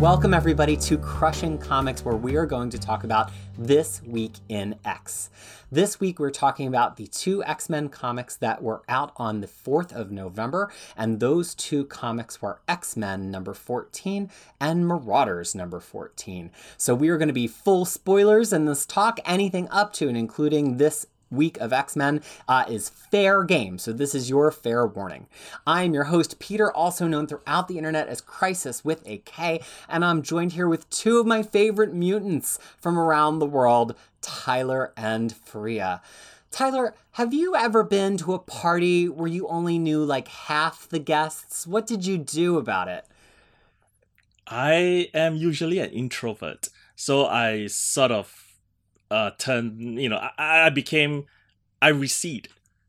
Welcome, everybody, to Crushing Comics, where we are going to talk about This Week in X. This week, we're talking about the two X Men comics that were out on the 4th of November, and those two comics were X Men number 14 and Marauders number 14. So, we are going to be full spoilers in this talk, anything up to and including this week of X Men uh, is fair game. So, this is your fair warning. I am your host, Peter, also known throughout the internet as Crisis with a K, and I'm joined here with two of my favorite mutants from around the world, Tyler and Freya. Tyler, have you ever been to a party where you only knew like half the guests? What did you do about it? I am usually an introvert, so I sort of uh turn you know I, I became I recede.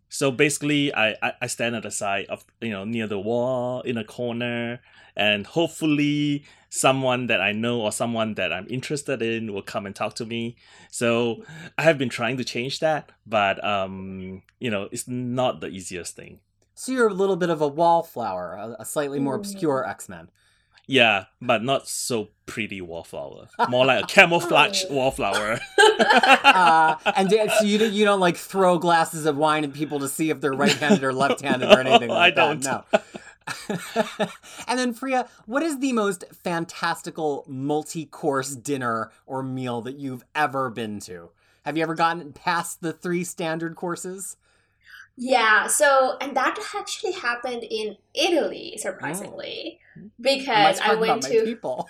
So basically I, I, I stand at the side of you know near the wall in a corner and hopefully someone that I know or someone that I'm interested in will come and talk to me. So I have been trying to change that, but um you know it's not the easiest thing. So you're a little bit of a wallflower, a, a slightly more obscure X Men. Yeah, but not so pretty wallflower. More like a camouflage wallflower. uh, and so you don't, you don't like throw glasses of wine at people to see if they're right-handed or left-handed or anything like I don't. that. No. and then Freya, what is the most fantastical multi-course dinner or meal that you've ever been to? Have you ever gotten past the three standard courses? Yeah, so and that actually happened in Italy, surprisingly, because I went to people.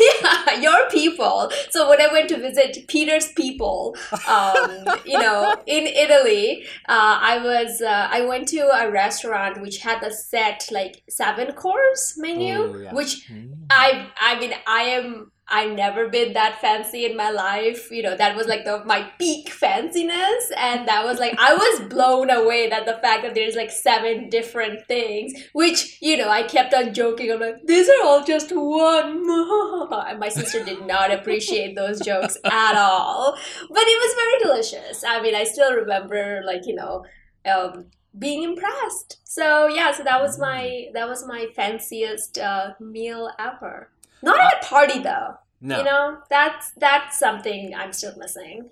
yeah, your people. So when I went to visit Peter's people, um, you know, in Italy, uh, I was uh, I went to a restaurant which had a set like seven course menu, Oh, yeah. which Mm. I I mean I am I've never been that fancy in my life. You know, that was like the my peak fanciness, and that was like I was blown away that the fact that there's like seven different things, which you know I kept on joking. I'm like, these are all just one. And my sister did not appreciate those jokes at all, but it was very delicious. I mean, I still remember like you know. Um, being impressed so yeah so that was my that was my fanciest uh, meal ever not at a party though. No. You know, that's that's something I'm still missing.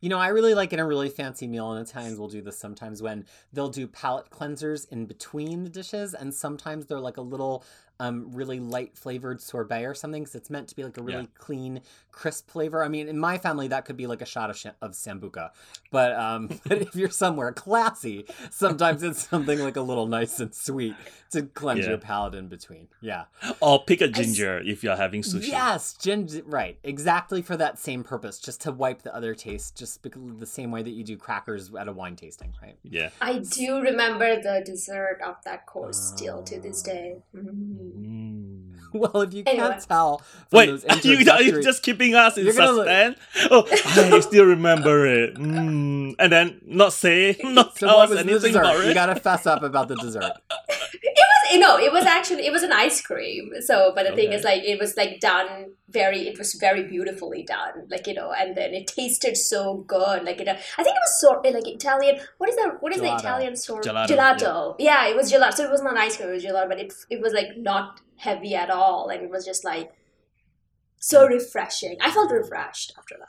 You know, I really like in a really fancy meal, and Italians will do this sometimes when they'll do palate cleansers in between the dishes, and sometimes they're like a little um, really light flavored sorbet or something, because it's meant to be like a really Yeah. clean, crisp flavor. I mean, in my family, that could be like a shot of, sh- of sambuca, but um, but if you're somewhere classy, sometimes it's something like a little nice and sweet to cleanse Yeah. your palate in between. Yeah. Or pick a ginger if you're having sushi. Yes, ginger. Right, exactly for that same purpose, just to wipe the other taste, just because the same way that you do crackers at a wine tasting, right? Yeah. I do remember the dessert of that course still to this day. Mhm. Mm. Well, if you can't tell, from Wait, those are you, are you just keeping us in You're look- suspense? Oh, I still remember it. Mm. And then not say, not So tell us anything dessert? about You gotta fess up about the dessert. It was eh, you know, it was actually it was an ice cream. So, but the thing is, like, it was like done very. It was very beautifully done, like you know, and then it tasted so good. Like it, I think it was so eh, like Italian. What is that? What is Gelato. the Italian sort? Gelato, Gelato. Yeah. it was gelato. So it was not ice cream. It was gelato, but it it was like not heavy at all, and it was just like so mm. refreshing. I felt refreshed after that.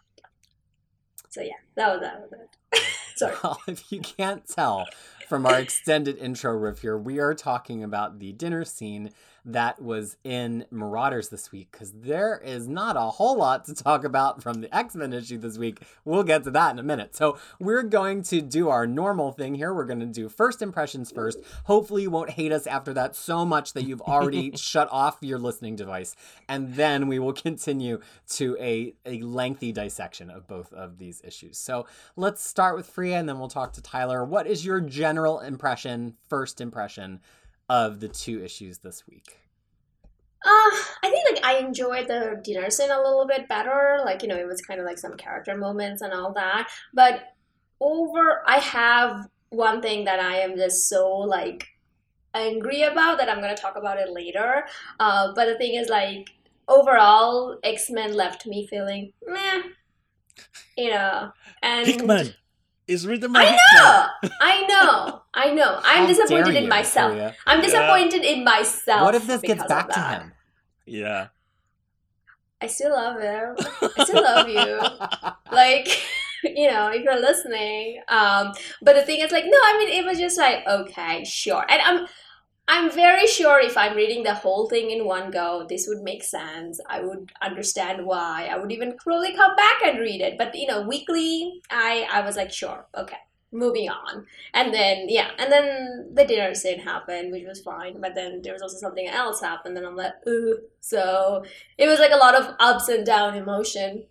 So yeah, that was that was it. Sorry. Well, if you can't tell from our extended intro riff here, we are talking about the dinner scene that was in Marauders this week because there is not a whole lot to talk about from the X Men issue this week. We'll get to that in a minute. So, we're going to do our normal thing here. We're going to do first impressions first. Hopefully, you won't hate us after that so much that you've already shut off your listening device. And then we will continue to a, a lengthy dissection of both of these issues. So, let's start with Freya and then we'll talk to Tyler. What is your general impression, first impression of the two issues this week? Uh, I think like I enjoyed the dinner scene a little bit better. Like you know, it was kind of like some character moments and all that. But over, I have one thing that I am just so like angry about that I'm gonna talk about it later. Uh, but the thing is like overall, X Men left me feeling meh. You know, and Hickman. It's written by I Hickman. know, I know, I know. I'm How disappointed in myself. I'm disappointed in myself. What if this gets back to him? Yeah. I still love him. I still love you. Like, you know, if you're listening. Um, but the thing is, like, no, I mean, it was just like, okay, sure. And I'm, I'm very sure if I'm reading the whole thing in one go, this would make sense. I would understand why. I would even probably come back and read it. But you know, weekly, I I was like, sure, okay, moving on. And then yeah, and then the dinner scene happened, which was fine. But then there was also something else happened, and I'm like, ooh. So it was like a lot of ups and down emotion.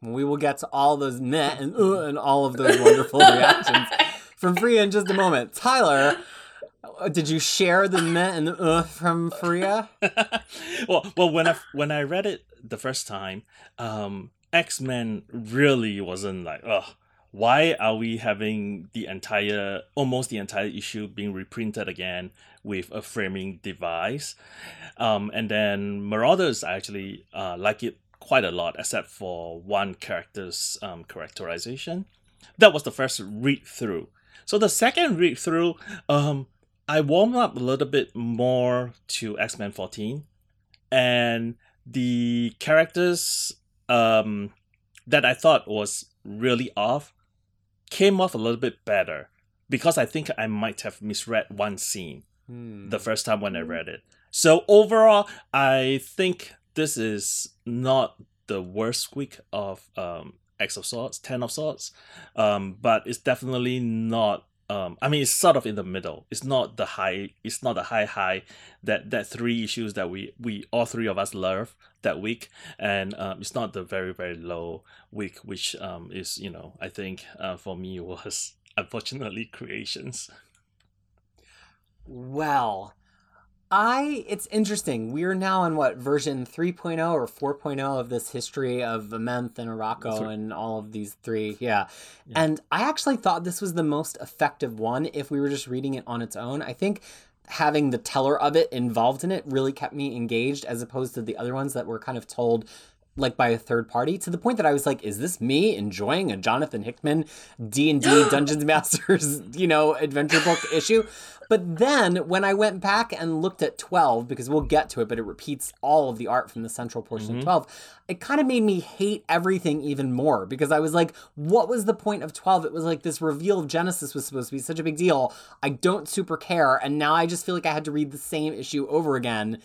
We will get to all those meh and uh, and all of those wonderful reactions from Freya in just a moment. Tyler, did you share the meh and the uh from Freya? well, well, when I when I read it the first time, um, X Men really wasn't like, oh, why are we having the entire, almost the entire issue being reprinted again with a framing device? Um, and then Marauders I actually uh, like it quite a lot, except for one character's um, characterization. That was the first read through. So the second read through, um, I warmed up a little bit more to X Men 14, and the characters um, that I thought was really off came off a little bit better because I think I might have misread one scene Hmm. the first time when I read it. So overall, I think this is not the worst week of um, X of Swords, Ten of Swords, um, but it's definitely not. Um, I mean, it's sort of in the middle. It's not the high. It's not the high high that that three issues that we we all three of us love that week, and um, it's not the very very low week, which um, is you know I think uh, for me was unfortunately creations. Well, I it's interesting. We are now on what version 3.0 or 4.0 of this history of Amenth and Arakko Three. and all of these three. Yeah. Yeah. And I actually thought this was the most effective one if we were just reading it on its own. I think having the teller of it involved in it really kept me engaged as opposed to the other ones that were kind of told like by a third party to the point that I was like, is this me enjoying a Jonathan Hickman D and D Dungeons Masters, you know, adventure book issue? But then when I went back and looked at 12, because we'll get to it, but it repeats all of the art from the central portion Mhm. of 12, it kind of made me hate everything even more because I was like, what was the point of 12? It was like this reveal of Genesis was supposed to be such a big deal. I don't super care. And now I just feel like I had to read the same issue over again.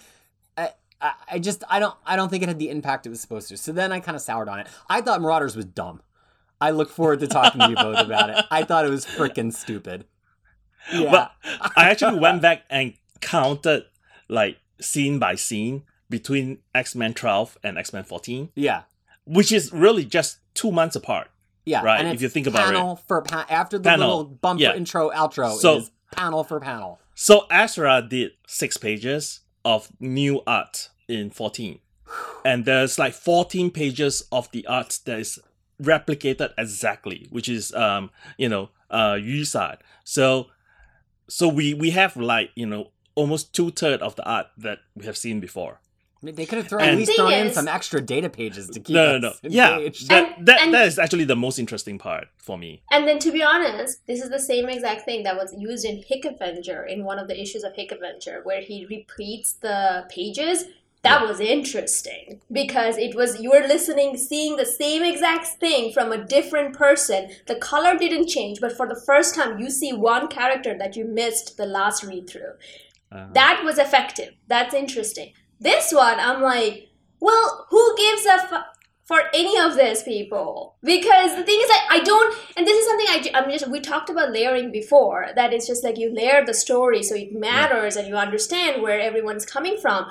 I, I I just I don't I don't think it had the impact it was supposed to. So then I kind of soured on it. I thought Marauders was dumb. I look forward to talking to you both about it. I thought it was freaking stupid. Yeah. But I actually went back and counted like scene by scene between X Men 12 and X Men 14, yeah. which is really just two months apart. Yeah. Right, And if you think about it. panel for pa- after the Panel, little bump yeah. intro outro So- is panel for panel. So Astra did six pages of new art in 14. And there's like 14 pages of the art that is replicated exactly, which is um, you know, uh Yusad. So so we we have like, you know, almost two thirds of the art that we have seen before. I mean, they could have thrown, And- at least Thing thrown in some extra data pages to keep no, no, us no. Yeah, that And- that, and- that is actually the most interesting part for me. And then, to be honest, this is the same exact thing that was used in Hick Avenger in one of the issues of Hick Avenger, where he repeats the pages. That was interesting because it was you were listening, seeing the same exact thing from a different person. The color didn't change, but for the first time, you see one character that you missed the last read through. Uh, That was effective. That's interesting. This one, I'm like, well, who gives a f- for any of these people? Because the thing is, that I don't, and this is something I, I'm just, we talked about layering before, that it's just like you layer the story so it matters and you understand where everyone's coming from.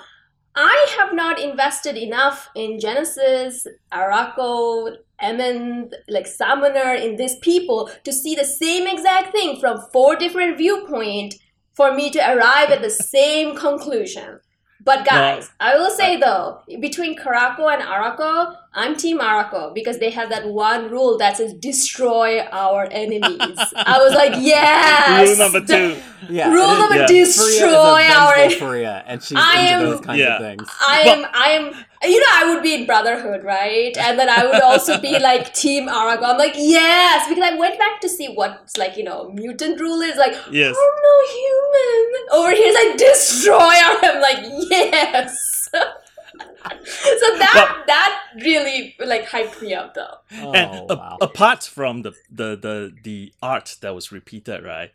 I have not invested enough in Genesis, Arakko, Emond, like Summoner, in these people to see the same exact thing from four different viewpoints for me to arrive at the same conclusion. But guys, I will say uh, though, between Krakoa and Arakko, I'm Team Arakko because they have that one rule that says destroy our enemies. I was like, yes. Rule number two. yeah. Rule number Yeah. Freya is a destroy our enemies. Freya, and she's I into am- those kinds Yeah. of things. I am, I am, you know, I would be in Brotherhood, right? And then I would also be like Team Arakko. I'm like, yes, because I went back to see what's like, you know, mutant rule is like, Yes. oh no, human. Over here, it's like destroy. I'm like, yes. so that that really like hyped me up though. Oh, and a- wow. apart from the, the the the art that was repeated, right?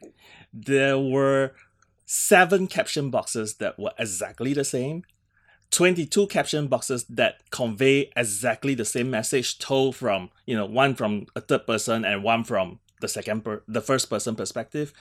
There were seven caption boxes that were exactly the same. 22 caption boxes that convey exactly the same message told from you know one from a third person and one from the second per- the first person perspective.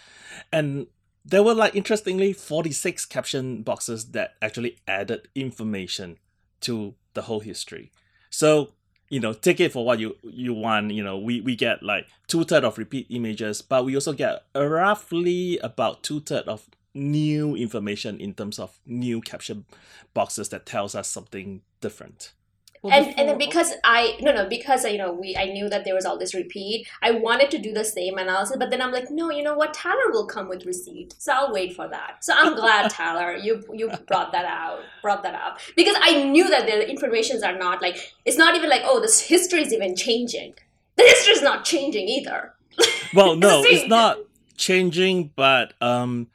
And there were like interestingly 46 caption boxes that actually added information to the whole history. So you know take it for what you you want. You know we we get like two-third of repeat images but we also get roughly about two-third of new information in terms of new caption boxes that tells us something different Well, and and then before- because I no no because you know we I knew that there was all this repeat. I wanted to do the same analysis, but then I'm like, no, you know what? Tyler will come with receipt, so I'll wait for that. So I'm glad Tyler, you you brought that out, brought that up because I knew that the informations are not like it's not even like oh this history is even changing. The history is not changing either. well no See- it's not changing but um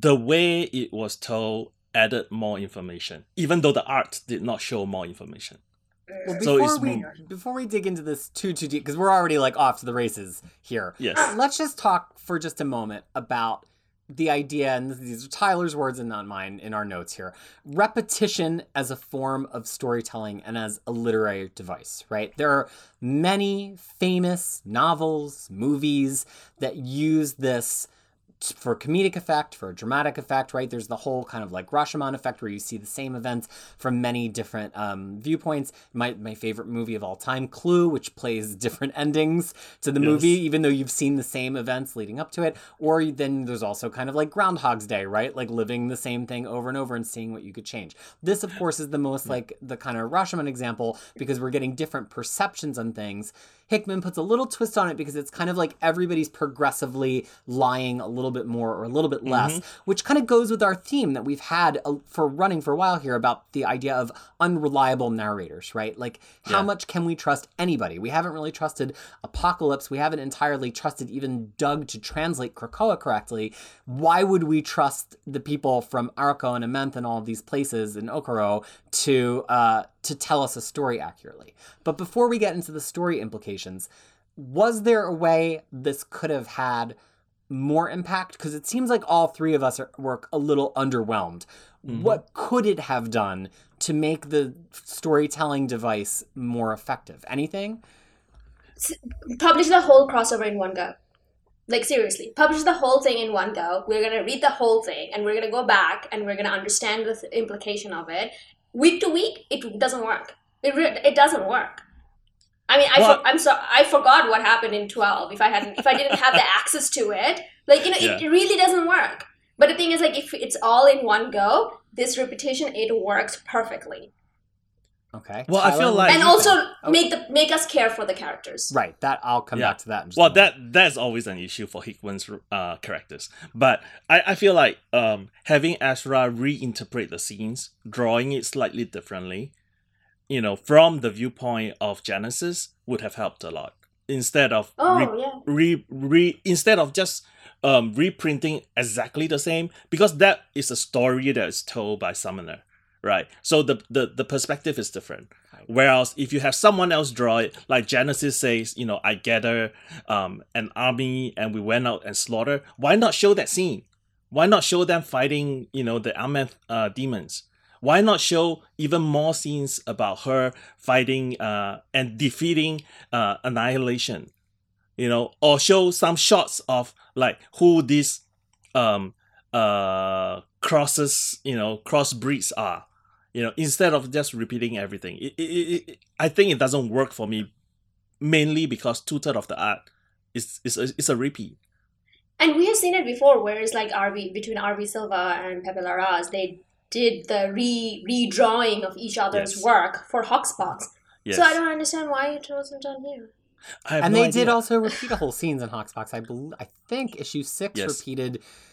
the way it was told added more information even though the art did not show more information mm. Well, before it's we more- before we dig into this too too deep, because we're already like off to the races here. yes uh, Let's just talk for just a moment about the idea, and these are Tyler's words and not mine in our notes here. Repetition as a form of storytelling and as a literary device, right? There are many famous novels, movies that use this for comedic effect, for dramatic effect, right? There's the whole kind of like Rashomon effect where you see the same events from many different um, viewpoints. My my favorite movie of all time, Clue, which plays different endings to the Yes. movie, even though you've seen the same events leading up to it. Or then there's also kind of like Groundhog's Day, right? Like living the same thing over and over and seeing what you could change. This, of course, is the most like the kind of Rashomon example because we're getting different perceptions on things. Hickman puts a little twist on it because it's kind of like everybody's progressively lying a little bit more or a little bit less, which kind of goes with our theme that we've had uh, for running for a while here about the idea of unreliable narrators, right? Like, how Yeah. much can we trust anybody? We haven't really trusted Apocalypse. We haven't entirely trusted even Doug to translate Krakoa correctly. Why would we trust the people from Arco and Amenth and all of these places in Okkara to uh, to tell us a story accurately? But before we get into the story implications, was there a way this could have had more impact? Because it seems like all three of us are, were a little underwhelmed. Mm-hmm. What could it have done to make the storytelling device more effective? Anything? publish the whole crossover in one go. Like seriously, publish the whole thing in one go. We're gonna read the whole thing, and we're gonna go back and we're gonna understand the th- implication of it. Week to week, it doesn't work. It re- it doesn't work. I mean, I Well- for- I'm so I forgot what happened in twelve. If I hadn't, if I didn't have the access to it, like you know, Yeah. it really doesn't work. But the thing is, like, if it's all in one go, this repetition it works perfectly, Okay. Well, I feel like- and also think? Oh, make the make us care for the characters. right. That I'll come Yeah. back to that. In just well moment. that that's always an issue for hickman's uh characters but i i feel like um having Asrar reinterpret the scenes drawing it slightly differently you know from the viewpoint of genesis would have helped a lot instead of Oh re- yeah. re, re instead of just um reprinting exactly the same because that is a story that is told by summoner right. So the the, the perspective is different. Whereas if you have someone else draw it like genesis says you know i gather um an army and we went out and slaughter why not show that scene? Why not show them fighting you know the Amenth uh, demons? Why not show even more scenes about her fighting uh, and defeating uh, annihilation? You know or show some shots of like who these um uh crosses you know crossbreeds are you know instead of just repeating everything it, it, it, it- i think it doesn't work for me mainly because two-thirds of the art is is a, is a repeat And we have seen it before, where it's like rv between R.B. Silva and Pepe Larraz, they did the re redrawing of each other's Yes. work for Hoxpox. yes So I don't understand why it wasn't done here. I have and no they idea. did also repeat a whole scenes in Hoxpox. I believe, I think issue six Yes. repeated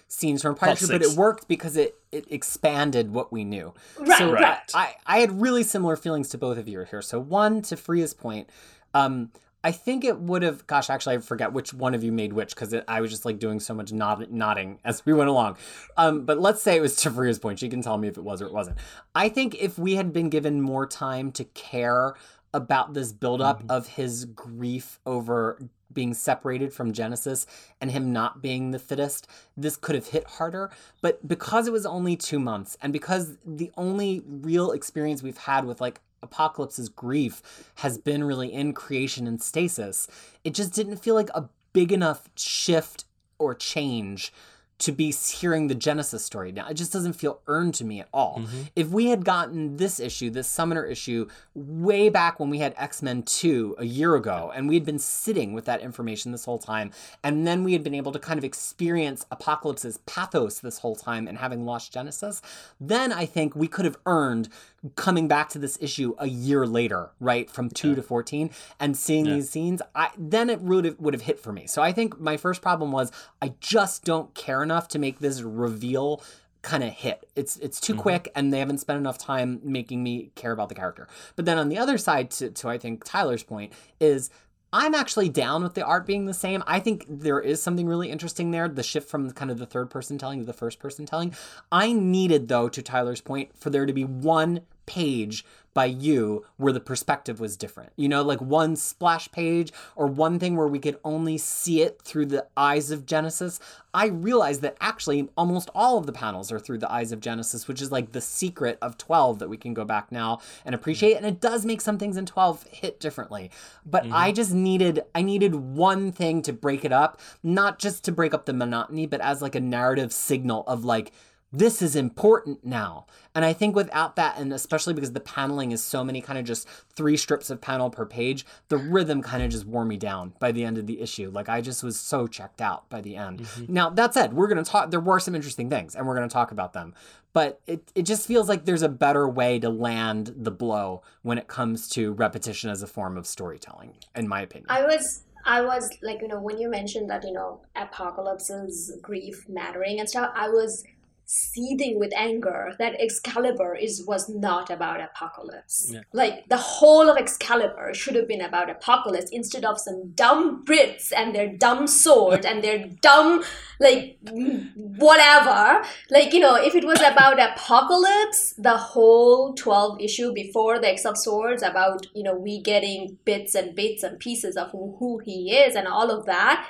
scenes from Pirate Hawk but it worked because it it expanded what we knew. Right, so right. I I had really similar feelings to both of you here. So one to Freya's point, um, I think it would have. Gosh, actually, I forget which one of you made which because I was just like doing so much nod, nodding as we went along. Um, but let's say it was Tafria's point. She can tell me if it was or it wasn't. I think if we had been given more time to care about this buildup mm-hmm. of his grief over being separated from Genesis and him not being the fittest, this could have hit harder. But because it was only two months, and because the only real experience we've had with like Apocalypse's grief has been really in creation and stasis, it just didn't feel like a big enough shift or change to be hearing the Genesis story now. It just doesn't feel earned to me at all. Mm-hmm. If we had gotten this issue, this Summoner issue, way back when we had X Men 2 a year ago, and we had been sitting with that information this whole time, and then we had been able to kind of experience Apocalypse's pathos this whole time and having lost Genesis, then I think we could have earned coming back to this issue a year later, right, from 2 yeah. to 14, and seeing yeah. these scenes, I then it would have, would have hit for me. So I think my first problem was I just don't care enough to make this reveal kind of hit. It's it's too mm-hmm. quick and they haven't spent enough time making me care about the character. But then on the other side to, to I think Tyler's point is I'm actually down with the art being the same. I think there is something really interesting there, the shift from kind of the third person telling to the first person telling. I needed though to Tyler's point for there to be one page by you where the perspective was different. You know, like one splash page or one thing where we could only see it through the eyes of Genesis. I realized that actually almost all of the panels are through the eyes of Genesis, which is like the secret of 12 that we can go back now and appreciate. And it does make some things in 12 hit differently. But mm-hmm. I just needed I needed one thing to break it up, not just to break up the monotony, but as like a narrative signal of like this is important now. And I think without that, and especially because the paneling is so many kind of just three strips of panel per page, the rhythm kind of just wore me down by the end of the issue. Like I just was so checked out by the end. Mm-hmm. Now, that said, we're going to talk, there were some interesting things and we're going to talk about them. But it, it just feels like there's a better way to land the blow when it comes to repetition as a form of storytelling, in my opinion. I was I was like, you know, when you mentioned that, you know, apocalypse's grief mattering and stuff, I was seething with anger that Excalibur is was not about apocalypse. Yeah. Like the whole of Excalibur should have been about apocalypse instead of some dumb Brits and their dumb sword and their dumb like whatever. Like you know, if it was about apocalypse, the whole twelve issue before the X of Swords about you know we getting bits and bits and pieces of who he is and all of that,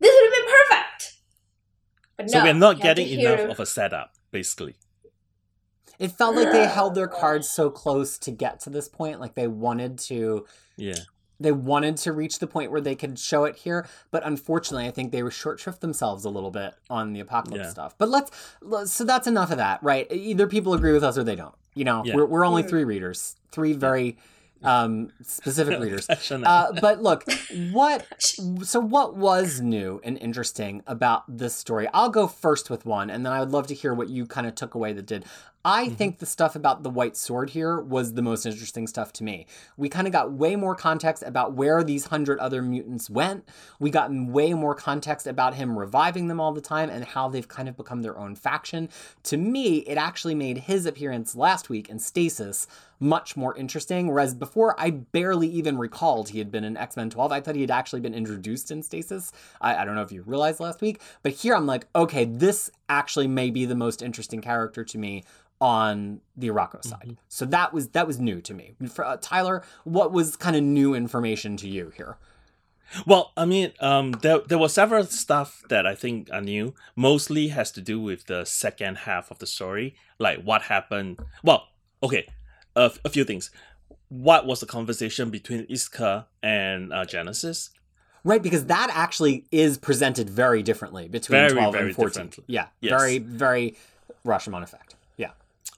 this would have been perfect but so no, we're not getting enough of a setup, basically. It felt like they held their cards so close to get to this point, like they wanted to. Yeah. They wanted to reach the point where they could show it here, but unfortunately, I think they were short shrift themselves a little bit on the apocalypse yeah. stuff. But let's, so that's enough of that, right? Either people agree with us or they don't. You know, yeah. we're, we're only three readers, three very um, specific readers. Uh, but look, what so what was new and interesting about this story? I'll go first with one, and then I would love to hear what you kind of took away that did. I mm-hmm. think the stuff about the white sword here was the most interesting stuff to me. We kind of got way more context about where these hundred other mutants went. We got way more context about him reviving them all the time and how they've kind of become their own faction. To me, it actually made his appearance last week in Stasis much more interesting. Whereas before, I barely even recalled he had been in X Men 12. I thought he had actually been introduced in Stasis. I, I, don't know if you realized last week, but here I'm like, okay, this actually may be the most interesting character to me on the Arakko side. Mm-hmm. So that was that was new to me. For, uh, Tyler, what was kind of new information to you here? Well, I mean, um, there there was several stuff that I think are new. Mostly has to do with the second half of the story, like what happened. Well, okay, a, a few things. What was the conversation between Isca and uh, Genesis? Right, because that actually is presented very differently between very, 12 and 14. Yeah, yes. very, very Rashomon effect. Yeah.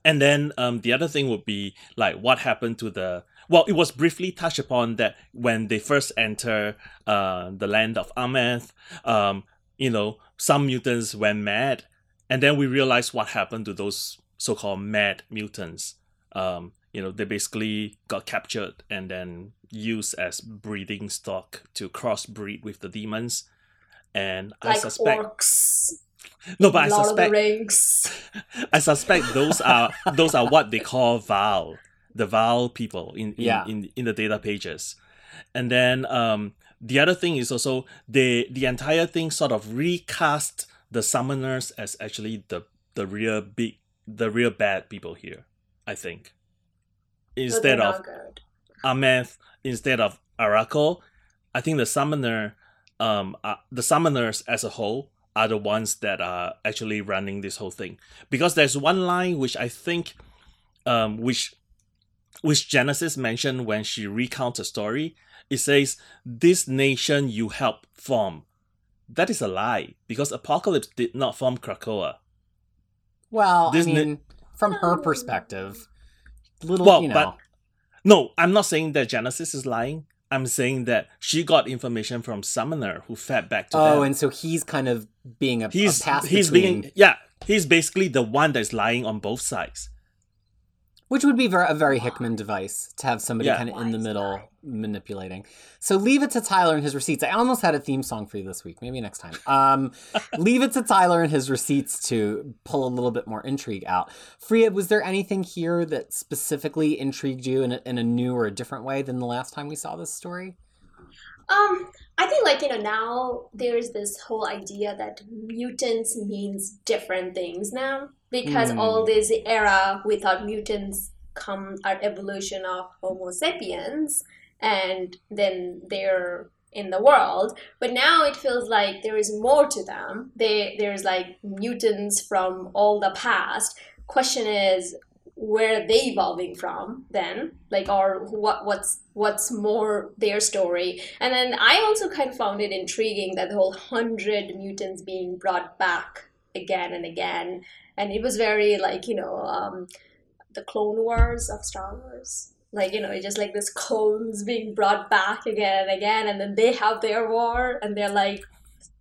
And then um, the other thing would be like what happened to the. Well, it was briefly touched upon that when they first enter uh, the land of Amenth, um, you know, some mutants went mad. And then we realized what happened to those so called mad mutants. Um, you know they basically got captured and then used as breeding stock to crossbreed with the demons and like i suspect orcs. no but Lord i suspect i suspect those are those are what they call Vaal the Vaal people in in, yeah. in, in the data pages And then um, the other thing is also they the entire thing sort of recast the summoners as actually the the real big the real bad people here. I think instead of. Amenth instead of Arakko, I think the summoner, um, uh, the summoners as a whole are the ones that are actually running this whole thing. Because there's one line which I think, um, which, which Genesis mentioned when she recounts the story. It says, "This nation you helped form." That is a lie because Apocalypse did not form Krakoa. Well, This I ne- mean, from her perspective, little, Well, you know. but- No, I'm not saying that Genesis is lying. I'm saying that she got information from Summoner who fed back to oh, them. oh, and so he's kind of being a, he's a he's between, being yeah he's basically the one that's lying on both sides which would be ver- a very Hickman device to have somebody Yeah. kind of in the middle guy. manipulating. So leave it to Tyler and his receipts. I almost had a theme song for you this week. Maybe next time. Um, leave it to Tyler and his receipts to pull a little bit more intrigue out. Freya, was there anything here that specifically intrigued you in a, in a new or a different way than the last time we saw this story? Um, I think like you know now there's this whole idea that mutants means different things now because Mm. all this era we thought mutants come are evolution of Homo sapiens and then they're in the world. But now it feels like there is more to them. They there's like mutants from all the past. Question is where are they evolving from then? Like or what what's what's more their story? And then i also kind of found it intriguing that the whole hundred mutants being brought back again and again. And it was very like you know um, the clone wars of star wars. Like you know just like this clones being brought back again and again and then they have their war and they're like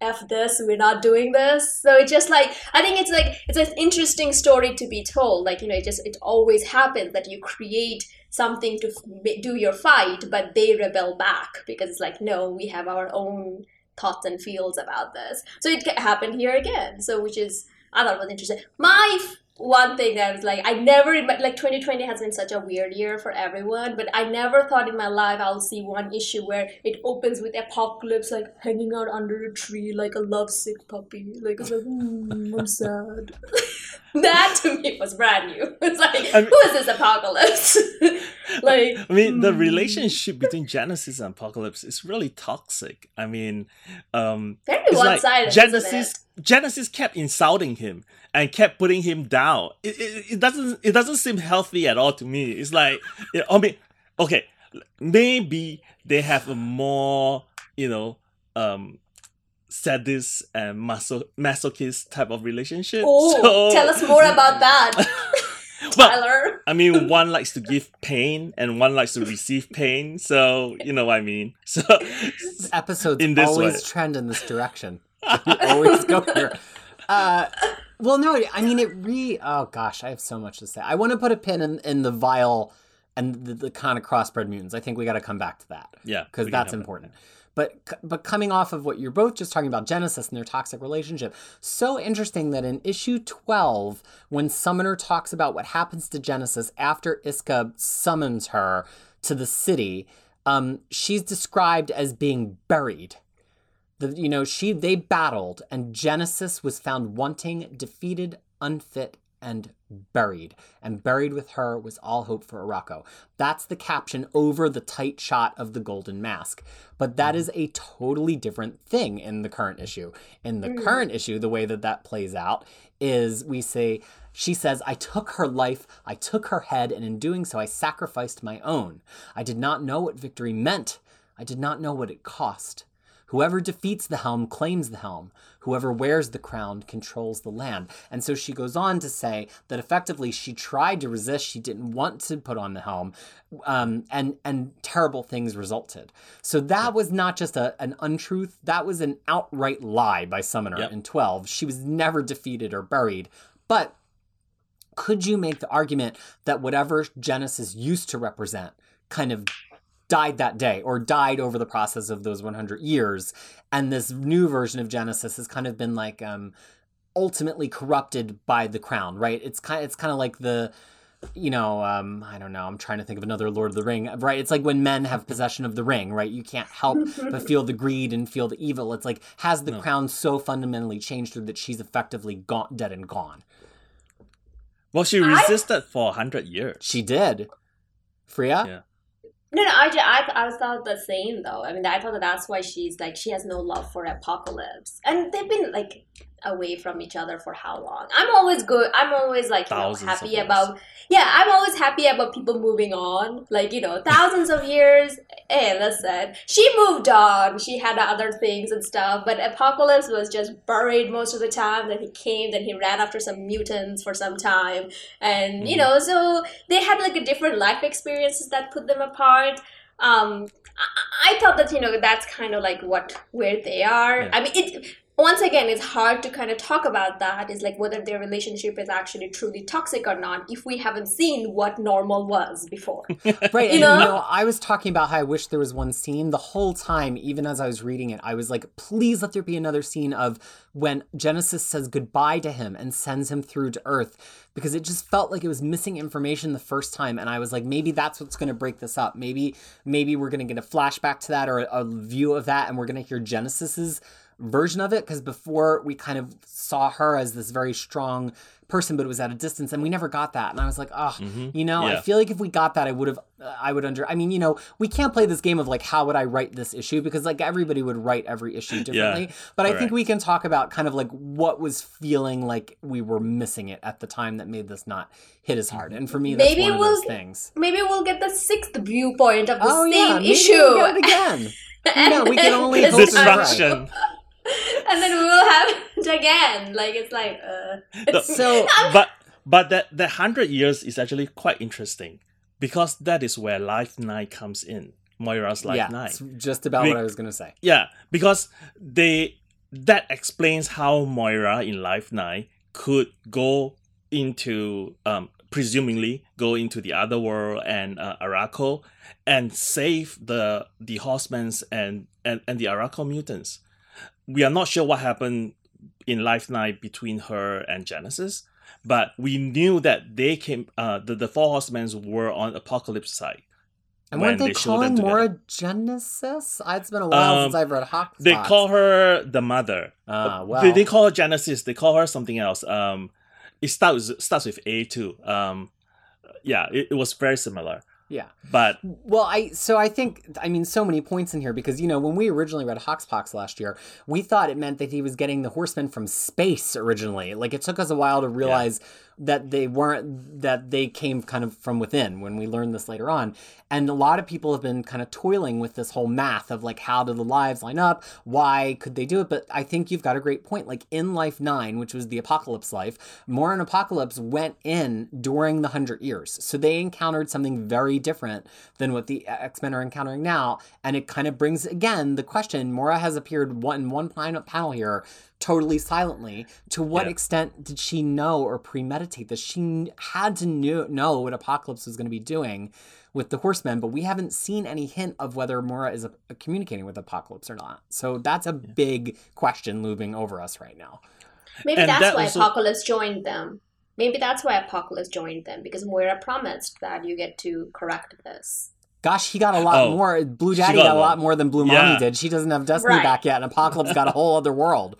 f this we're not doing this. So it's just like i think it's like it's an interesting story to be told. Like you know it just it always happens that you create something to f- do your fight but they rebel back because it's like no we have our own thoughts and feels about this. So it happened here again. So which is i thought was interesting. My one thing that was like I never like 2020 has been such a weird year for everyone, but I never thought in my life I'll see one issue where it opens with apocalypse like hanging out under a tree like a lovesick puppy, like it's like mm, I'm sad. that to me was brand new. It's like I mean- who is this apocalypse? like i mean the mm. relationship between genesis and apocalypse is really toxic i mean um very it's one like sided. genesis genesis kept insulting him and kept putting him down it, it, it doesn't it doesn't seem healthy at all to me it's like you i mean okay maybe they have a more you know um sadist and maso- masochist type of relationship Oh, So- tell us more about that, well, Tyler. I mean, one likes to give pain and one likes to receive pain. So you know what I mean. So This episode's In this always way. trend in this direction. We always go here. Uh, well, no, I mean it. Re oh gosh, I have so much to say. I want to put a pin in, in the vile and the, the kind of crossbred mutants. I think we got to come back to that yeah, because that's important. But but coming off of what you're both just talking about, Genesis and their toxic relationship, so interesting that in issue 12, when Summoner talks about what happens to Genesis after Isca summons her to the city, um, she's described as being buried. The, you know, she they battled, and Genesis was found wanting, defeated, unfit, and buried. And buried with her was all hope for Arakko. That's the caption over the tight shot of the golden mask. But that is a totally different thing in the current issue. In the Mm. current issue, the way that that plays out is we say, she says, I took her life, I took her head, and in doing so, I sacrificed my own. I did not know what victory meant. I did not know what it cost. Whoever defeats the helm claims the helm. Whoever wears the crown controls the land. And so she goes on to say that effectively she tried to resist. She didn't want to put on the helm, um, and and terrible things resulted. So that was not just a, an untruth. That was an outright lie by Summoner Yep. in twelve. She was never defeated or buried. But could you make the argument that whatever Genesis used to represent kind of died that day or died over the process of those 100 years and this new version of genesis has kind of been like um ultimately corrupted by the crown right it's kind it's kind of like the you know, um, I don't know. I'm trying to think of another Lord of the Ring, right? It's like when men have possession of the ring, right? You can't help but feel the greed and feel the evil. It's like has the No. crown so fundamentally changed her that she's effectively gone, dead and gone. Well, she I- resisted for hundred years. She did. Freya. Yeah. No, no, I, ju- I, I thought the same though. I mean, I thought that that's why she's like she has no love for Apocalypse, and they've been like away from each other for how long? I'm always good. I'm always like you know, happy about. Yeah, I'm always happy about people moving on. Like you know, thousands of years. Hey, listen, she moved on. She had other things and stuff, but Apocalypse was just buried most of the time. Then he came. Then he ran after some mutants for some time, and you Mhm. know, so they had like a different life experiences that put them apart. Um, I, I thought that you know that's kind of like what where they are. Yeah. I mean, it once again it's hard to kind of talk about that. Is like whether their relationship is actually truly toxic or not if we haven't seen what normal was before. Right. You and know? you know, I was talking about how I wish there was one scene the whole time, even as I was reading it, I was like, please let there be another scene of when Genesis says goodbye to him and sends him through to Earth. Because it just felt like it was missing information the first time. And I was like, maybe that's what's gonna break this up. Maybe maybe we're gonna get a flashback to that or a, a view of that, and we're gonna hear Genesis's version of it. Because before we kind of saw her as this very strong person, but it was at a distance, and we never got that. And I was like, oh, Mhm. you know, I feel like if we got that, I would have, uh, I would under. I mean, you know, we can't play this game of like, how would I write this issue? Because like everybody would write every issue differently. but I think correct. we can talk about kind of like what was feeling like we were missing it at the time that made this not hit as hard. And for me, that's Maybe one of we'll- those things. Maybe we'll get the sixth viewpoint of the oh same yeah, maybe issue. we'll get it again. no we can then only this hope time- it's Destruction. and then we will have it again. Like it's like uh. No, So but but that that hundred years is actually quite interesting because that is where Life Nine comes in. Moira's Life yeah, Nine. it's just about We- what I was gonna say. Yeah, because they that explains how Moira in Life Nine could go into um presumably go into the other world and uh, Arakko and save the the horsemen's and, and and the Arakko mutants. We are not sure what happened in Life Night between her and Genesis, but we knew that they came uh the, the four horsemen were on Apocalypse side. And weren't they, they calling Moira. Genesis? Uh, It's been a while Um, since I've read Hawk. They call her the mother. Ah, Uh, well. they, they call her Genesis. They call her something else. Um, it starts starts with A too. Um, yeah, it, it was very similar. Yeah. But Well, I so I think I mean so many points in here because you know when we originally read Hoxpox last year, we thought it meant that he was getting the horsemen from space originally. Like it took us a while to realize that they weren't that they came kind of from within when we learned this later on. And a lot of people have been kind of toiling with this whole math of like how do the lives line up? Why could they do it? But I think you've got a great point. Like in Life 9, which was the Apocalypse life, Morin Apocalypse went in during the 100 years. So they encountered something very different than what the X-Men are encountering now. And it kind of brings again the question, Moira has appeared one one pan- panel here totally silently. To what Yeah. extent did she know or premeditate this? She had to knew, know what Apocalypse was going to be doing with the Horsemen, but we haven't seen any hint of whether Moira is uh communicating with Apocalypse or not. So that's a big question looming over us right now. Maybe And that's that why also- Apocalypse joined them. Maybe that's why Apocalypse joined them because Moira promised that you get to correct this. Gosh, he got a lot Oh, more. Blue she Daddy got got, a a lot lot. more than Blue Mommy Yeah. did. She doesn't have Destiny Right. back yet, and Apocalypse got a whole other world.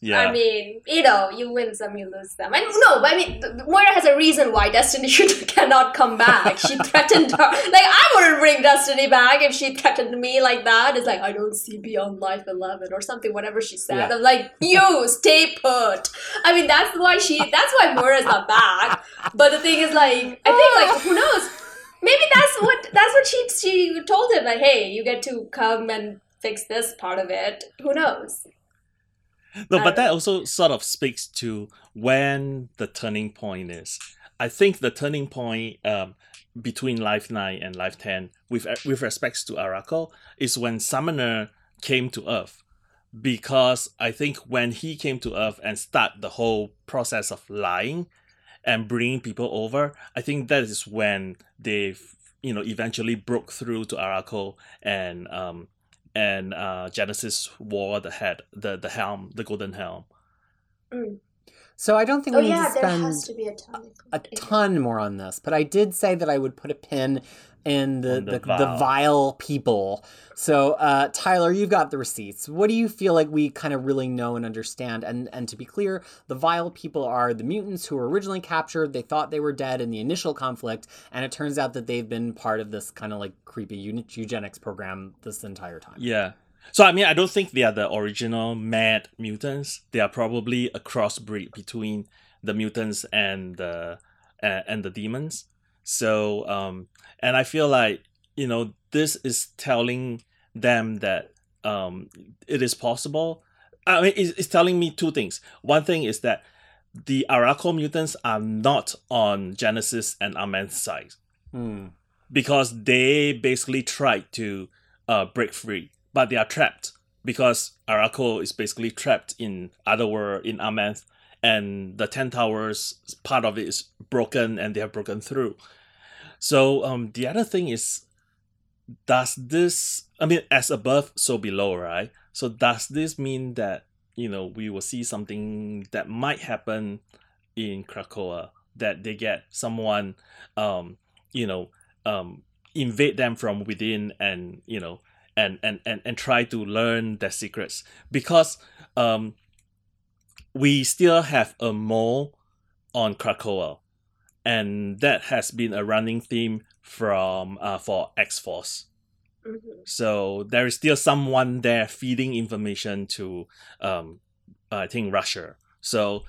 yeah, I mean, you know, you win some, you lose some. And no, but I mean, th- th- Moira has a reason why Destiny should, cannot come back. She threatened her. Like, I wouldn't bring Destiny back if she threatened me like that. It's like, I don't see beyond life 11 or something, whatever she said. Yeah. I'm like, you stay put. I mean, that's why she, that's why Moira's not back. But the thing is, like, I think, like, who knows? Maybe that's what, that's what she, she told him. Like, hey, you get to come and fix this part of it. Who knows? no, but that also sort of speaks to when the turning point is. I think the turning point um, between Life Nine and Life Ten, with with respects to Arakko, is when Summoner came to Earth. Because I think when he came to Earth and start the whole process of lying and bringing people over, I think that is when they, you know, eventually broke through to Arakko and um and uh, Genesis wore the head, the the helm, the golden helm. Mm. So I don't think Oh we need yeah, to there spend has to be a ton. a ton more on this, but I did say that I would put a pin in the On the, the the, vile. vile people. So uh, Tyler, you've got the receipts. What do you feel like we kind of really know and understand? And and to be clear, the vile people are the mutants who were originally captured. They thought they were dead in the initial conflict, and it turns out that they've been part of this kind of like creepy eugenics eugenics program this entire time. Yeah. So I mean, I don't think they are the original mad mutants. They are probably a crossbreed between the mutants and the uh, and the demons. So um, and I feel like you know this is telling them that um, it is possible. I mean, it's, it's telling me two things. One thing is that the Arakko mutants are not on Genesis and Amenth's side Hmm. because they basically tried to uh, break free, but they are trapped because Arakko is basically trapped in other Otherworld in Amenth, and the Ten Towers part of it is broken, and they have broken through. So um, the other thing is, does this? I mean, as above, so below, right? So does this mean that you know we will see something that might happen in Krakoa that they get someone, um, you know, um, invade them from within and you know and and and, and try to learn their secrets because um we still have a mole on Krakoa and that has been a running theme from uh, for X-Force Mhm. so there is still someone there feeding information to um I think Russia. So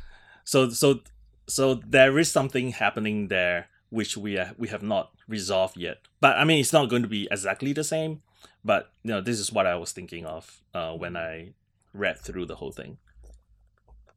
so so so there is something happening there which we we have not resolved yet. But I mean it's not going to be exactly the same, but you know this is what I was thinking of uh, when I read through the whole thing.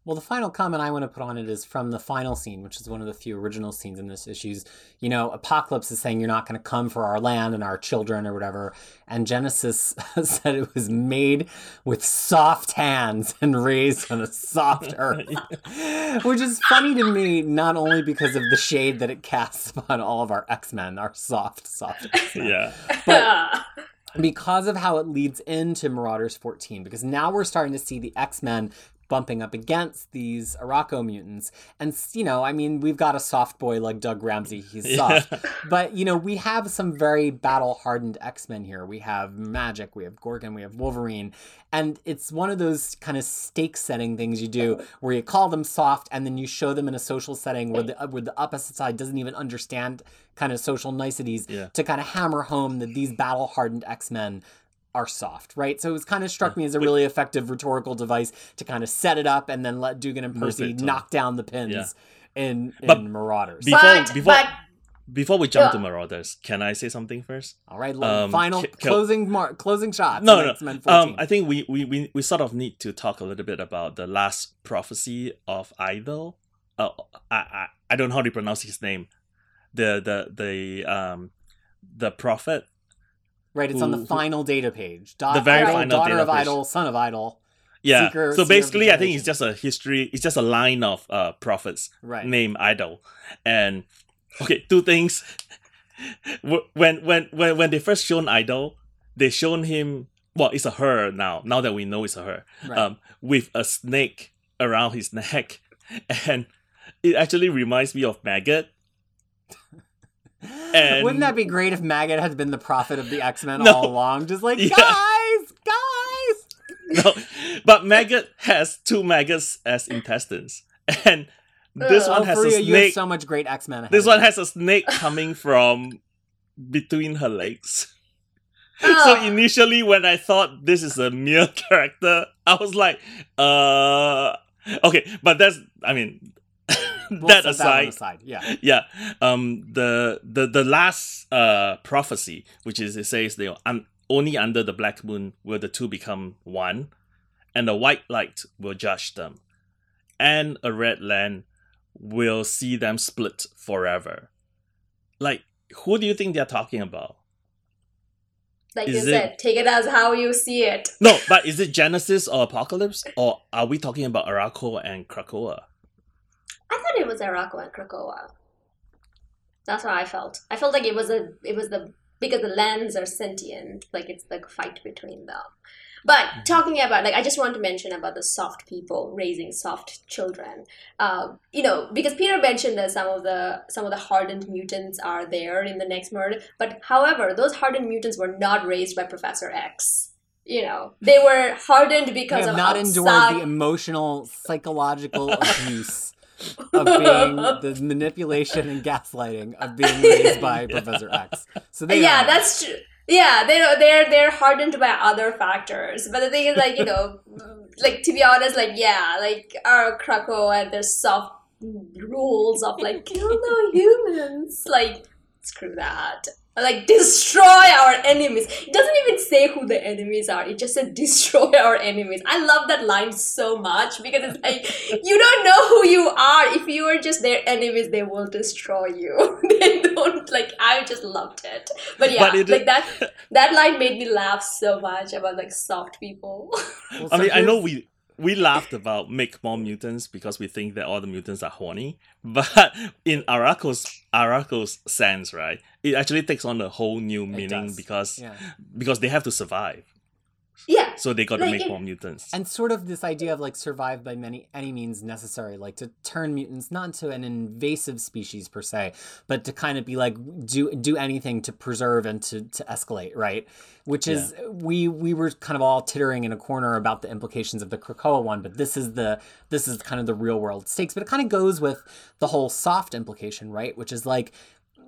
Well, the final comment I want to put on it is from the final scene, which is one of the few original scenes in this issues. You know, Apocalypse is saying you're not going to come for our land and our children or whatever. And Genesis said it was made with soft hands and raised on a soft earth. which is funny to me, not only because of the shade that it casts upon all of our X Men, our soft, soft X-Men yeah. But- because of how it leads into Marauders 14, because now we're starting to see the X Men bumping up against these Arakko mutants. And, you know, I mean, we've got a soft boy like Doug Ramsey, he's soft. but, you know, we have some very battle hardened X Men here. We have Magik, we have Gorgon, we have Wolverine. And it's one of those kind of stake setting things you do where you call them soft and then you show them in a social setting where the, uh, where the opposite side doesn't even understand kind of social niceties Yeah. to kind of hammer home that these battle hardened X Men are soft, right? So it was kind of struck me as a really effective rhetorical device to kind of set it up and then let Duggan and Percy knock down the pins Yeah. in, in But Marauders. Before but, before but before we jump to Marauders, can I say something first? All right, um, final ca- ca- closing mar- closing shots. No, of no. X-Men 14. Um, I think we, we, we, we sort of need to talk a little bit about the last prophecy of Idyll. Uh, I, I I don't know how to pronounce his name. The the the um the prophet. Right, it's on the final data page. Da- The very Idyll, final daughter data of page. Idyll, son of Idyll. Yeah. Seeker- so basically, I think it's just a history. It's just a line of uh prophets Right. named Idyll, and okay, two things. When when when when they first shown Idyll, they shown him. Well, it's a her now. Now that we know it's a her, Right. um, with a snake around his neck, and it actually reminds me of Maggott. And- Wouldn't that be great if Maggott had been the prophet of the X Men No. all along? Just like, Yeah. guys, guys. No, but Maggott has two maggots as intestines, and this Ugh. one has Faria, a you have snake. so much great X Men. This one has a snake coming from between her legs. So initially, when I thought this is a mere character, I was like, uh, okay, but that's, I mean, We'll that set aside, one aside. Yeah. yeah, um, the the the last uh prophecy, which is it says they un- only under the black moon will the two become one, and the white light will judge them, and a red land will see them split forever. Like, who do you think they're talking about? like is you it- said, take it as how you see it. No, but is it Genesis or Apocalypse, or are we talking about Arakko and Krakoa? I thought it was Arakko and Krakoa. That's how I felt. I felt like it was a it was the because the lands are sentient, like it's the fight between them. But talking about like, I just want to mention about the soft people raising soft children. Uh, you know, because Peter mentioned that some of the some of the hardened mutants are there in the next murder. But however, those hardened mutants were not raised by Professor X. You know, they were hardened because they have of not outside- endured the emotional, psychological abuse of being the manipulation and gaslighting of being raised by Professor X. So they yeah, are- that's true. Yeah, they they're they're hardened by other factors. But the thing is, like you know, like to be honest, like yeah, like our Krakoa and their soft rules of like kill no humans. Like screw that. Like destroy our enemies. It doesn't even say who the enemies are. It just says destroy our enemies. I love that line so much because it's like you don't know who you are. If you are just their enemies, they will destroy you. they don't like. I just loved it. But yeah, But it- like that. That line made me laugh so much about like soft people. Well, I mean, I know we we laughed about make more mutants because we think that all the mutants are horny, but in Arakko's Arakko's sense, right, it actually takes on a whole new meaning because Yeah. because they have to survive, yeah, so they got to make in- more mutants. and sort of this idea of like survive by many any means necessary like to turn mutants not into an invasive species per se but to kind of be like do do anything to preserve and to to escalate right? Which is we we were kind of all tittering in a corner about the implications of the krakoa one but this is the this is kind of the real world stakes. But it kind of goes with the whole soft implication right? Which is like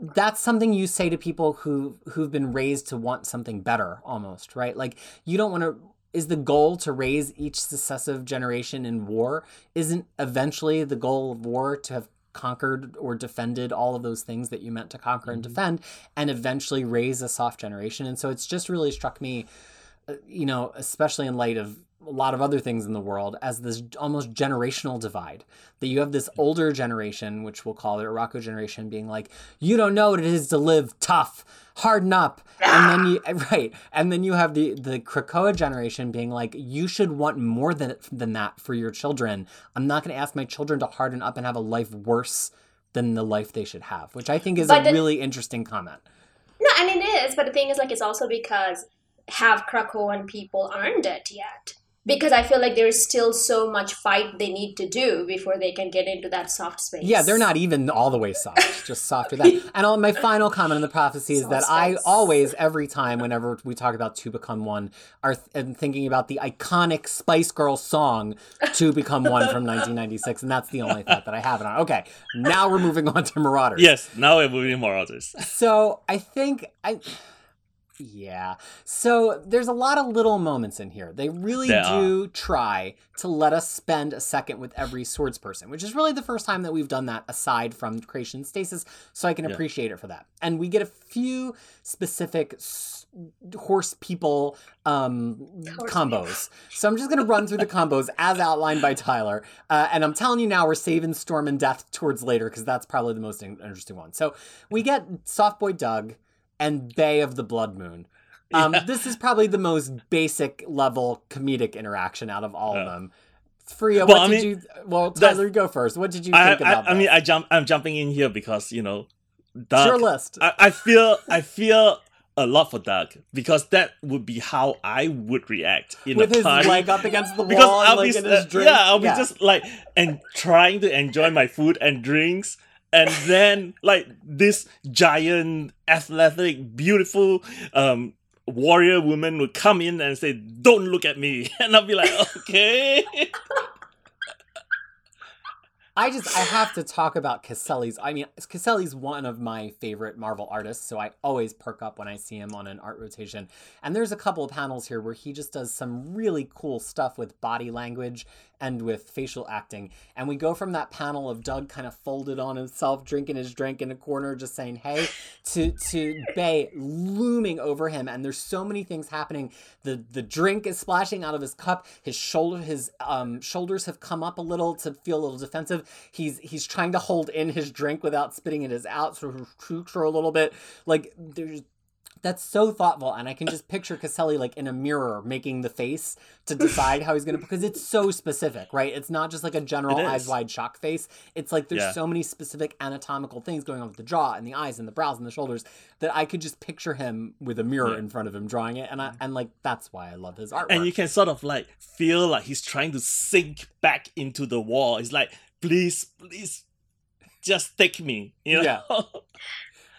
that's something you say to people who who've been raised to want something better almost right? Like you don't want to is the goal to raise each successive generation in war isn't eventually the goal of war to have conquered or defended all of those things that you meant to conquer and defend and eventually raise a soft generation? And so it's just really struck me uh, you know especially in light of a lot of other things in the world as this almost generational divide that you have this older generation which we'll call the Arakko generation being like you don't know what it is to live tough harden up and then you right and then you have the the Krakoa generation being like you should want more than than that for your children i'm not going to ask my children to harden up and have a life worse than the life they should have which i think is But a the- really interesting comment no, and it is. But the thing is, like, it's also because have Krakoan people earned it yet? Because I feel like there's still so much fight they need to do before they can get into that soft space. Yeah, they're not even all the way soft, just softer than. And all, my final comment on the prophecy is that Soft I always, every time, whenever we talk about To Become One, are th- am thinking about the iconic Spice Girls song To Become One from 1996, and that's the only thought that I have it on. Okay, now we're moving on to Marauders. yes, now we're moving more on this. So I think I. Yeah. So there's a lot of little moments in here. They really There do try to let us spend a second with every swords person, which is really the first time that we've done that aside from creation stasis. So I can Yeah. appreciate it for that. And we get a few specific s- horse people um Horse combos. So I'm just gonna run through the combos as outlined by Tyler. Uh, and I'm telling you now, we're saving Storm and Death towards later because that's probably the most in- interesting one. So we get Soft Boy Doug and Bei of the Blood Moon. Um, Yeah. This is probably the most basic level comedic interaction out of all of them. Freya, Well, what I did mean, you? Well, Tyler, you go first. What did you I, think about I, I mean. I jump. I'm jumping in here because you know, Doug. your list. I, I feel. I feel a lot for Doug because that would be how I would react in With a his party. leg up against the because wall, and, I'll like, be his uh, drink. yeah, I'll be just like and trying to enjoy my food and drinks, and then like this giant, athletic, beautiful um warrior woman would come in and say, "Don't look at me," and I'll be like, "Okay." I just I have to talk about Caselli's. I mean, Caselli's one of my favorite Marvel artists, so I always perk up when I see him on an art rotation. And there's a couple of panels here where he just does some really cool stuff with body language and with facial acting. And we go from that panel of Doug kind of folded on himself, drinking his drink in a corner, just saying "Hey," to to Bei looming over him. And there's so many things happening. The the drink is splashing out of his cup. His shoulder his um shoulders have come up a little to feel a little defensive. He's he's trying to hold in his drink without spitting it as out, so for a little bit. Like there's That's so thoughtful, and I can just picture Caselli like in a mirror making the face to decide how he's gonna because it's so specific, right? It's not just like a general eyes wide shock face. It's like there's Yeah. so many specific anatomical things going on with the jaw and the eyes and the brows and the shoulders that I could just picture him with a mirror Yeah. in front of him drawing it, and I mm. and like that's why I love his artwork. and you can sort of like feel like he's trying to sink back into the wall. He's like, please, please, just take me. You know? Yeah.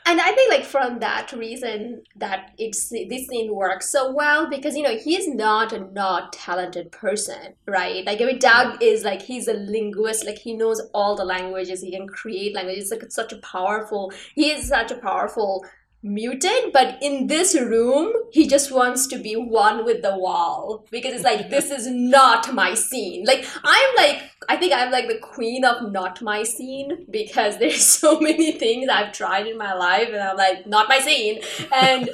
And I think like from that reason that it's this scene works so well because you know he's not a not talented person, right? Like I mean Doug is like he's a linguist, like he knows all the languages, he can create languages. Like it's such a powerful he is such a powerful mutant, but in this room he just wants to be one with the wall because it's like this is not my scene. Like I'm like I think I'm like the queen of not my scene because there's so many things I've tried in my life and I'm like not my scene. And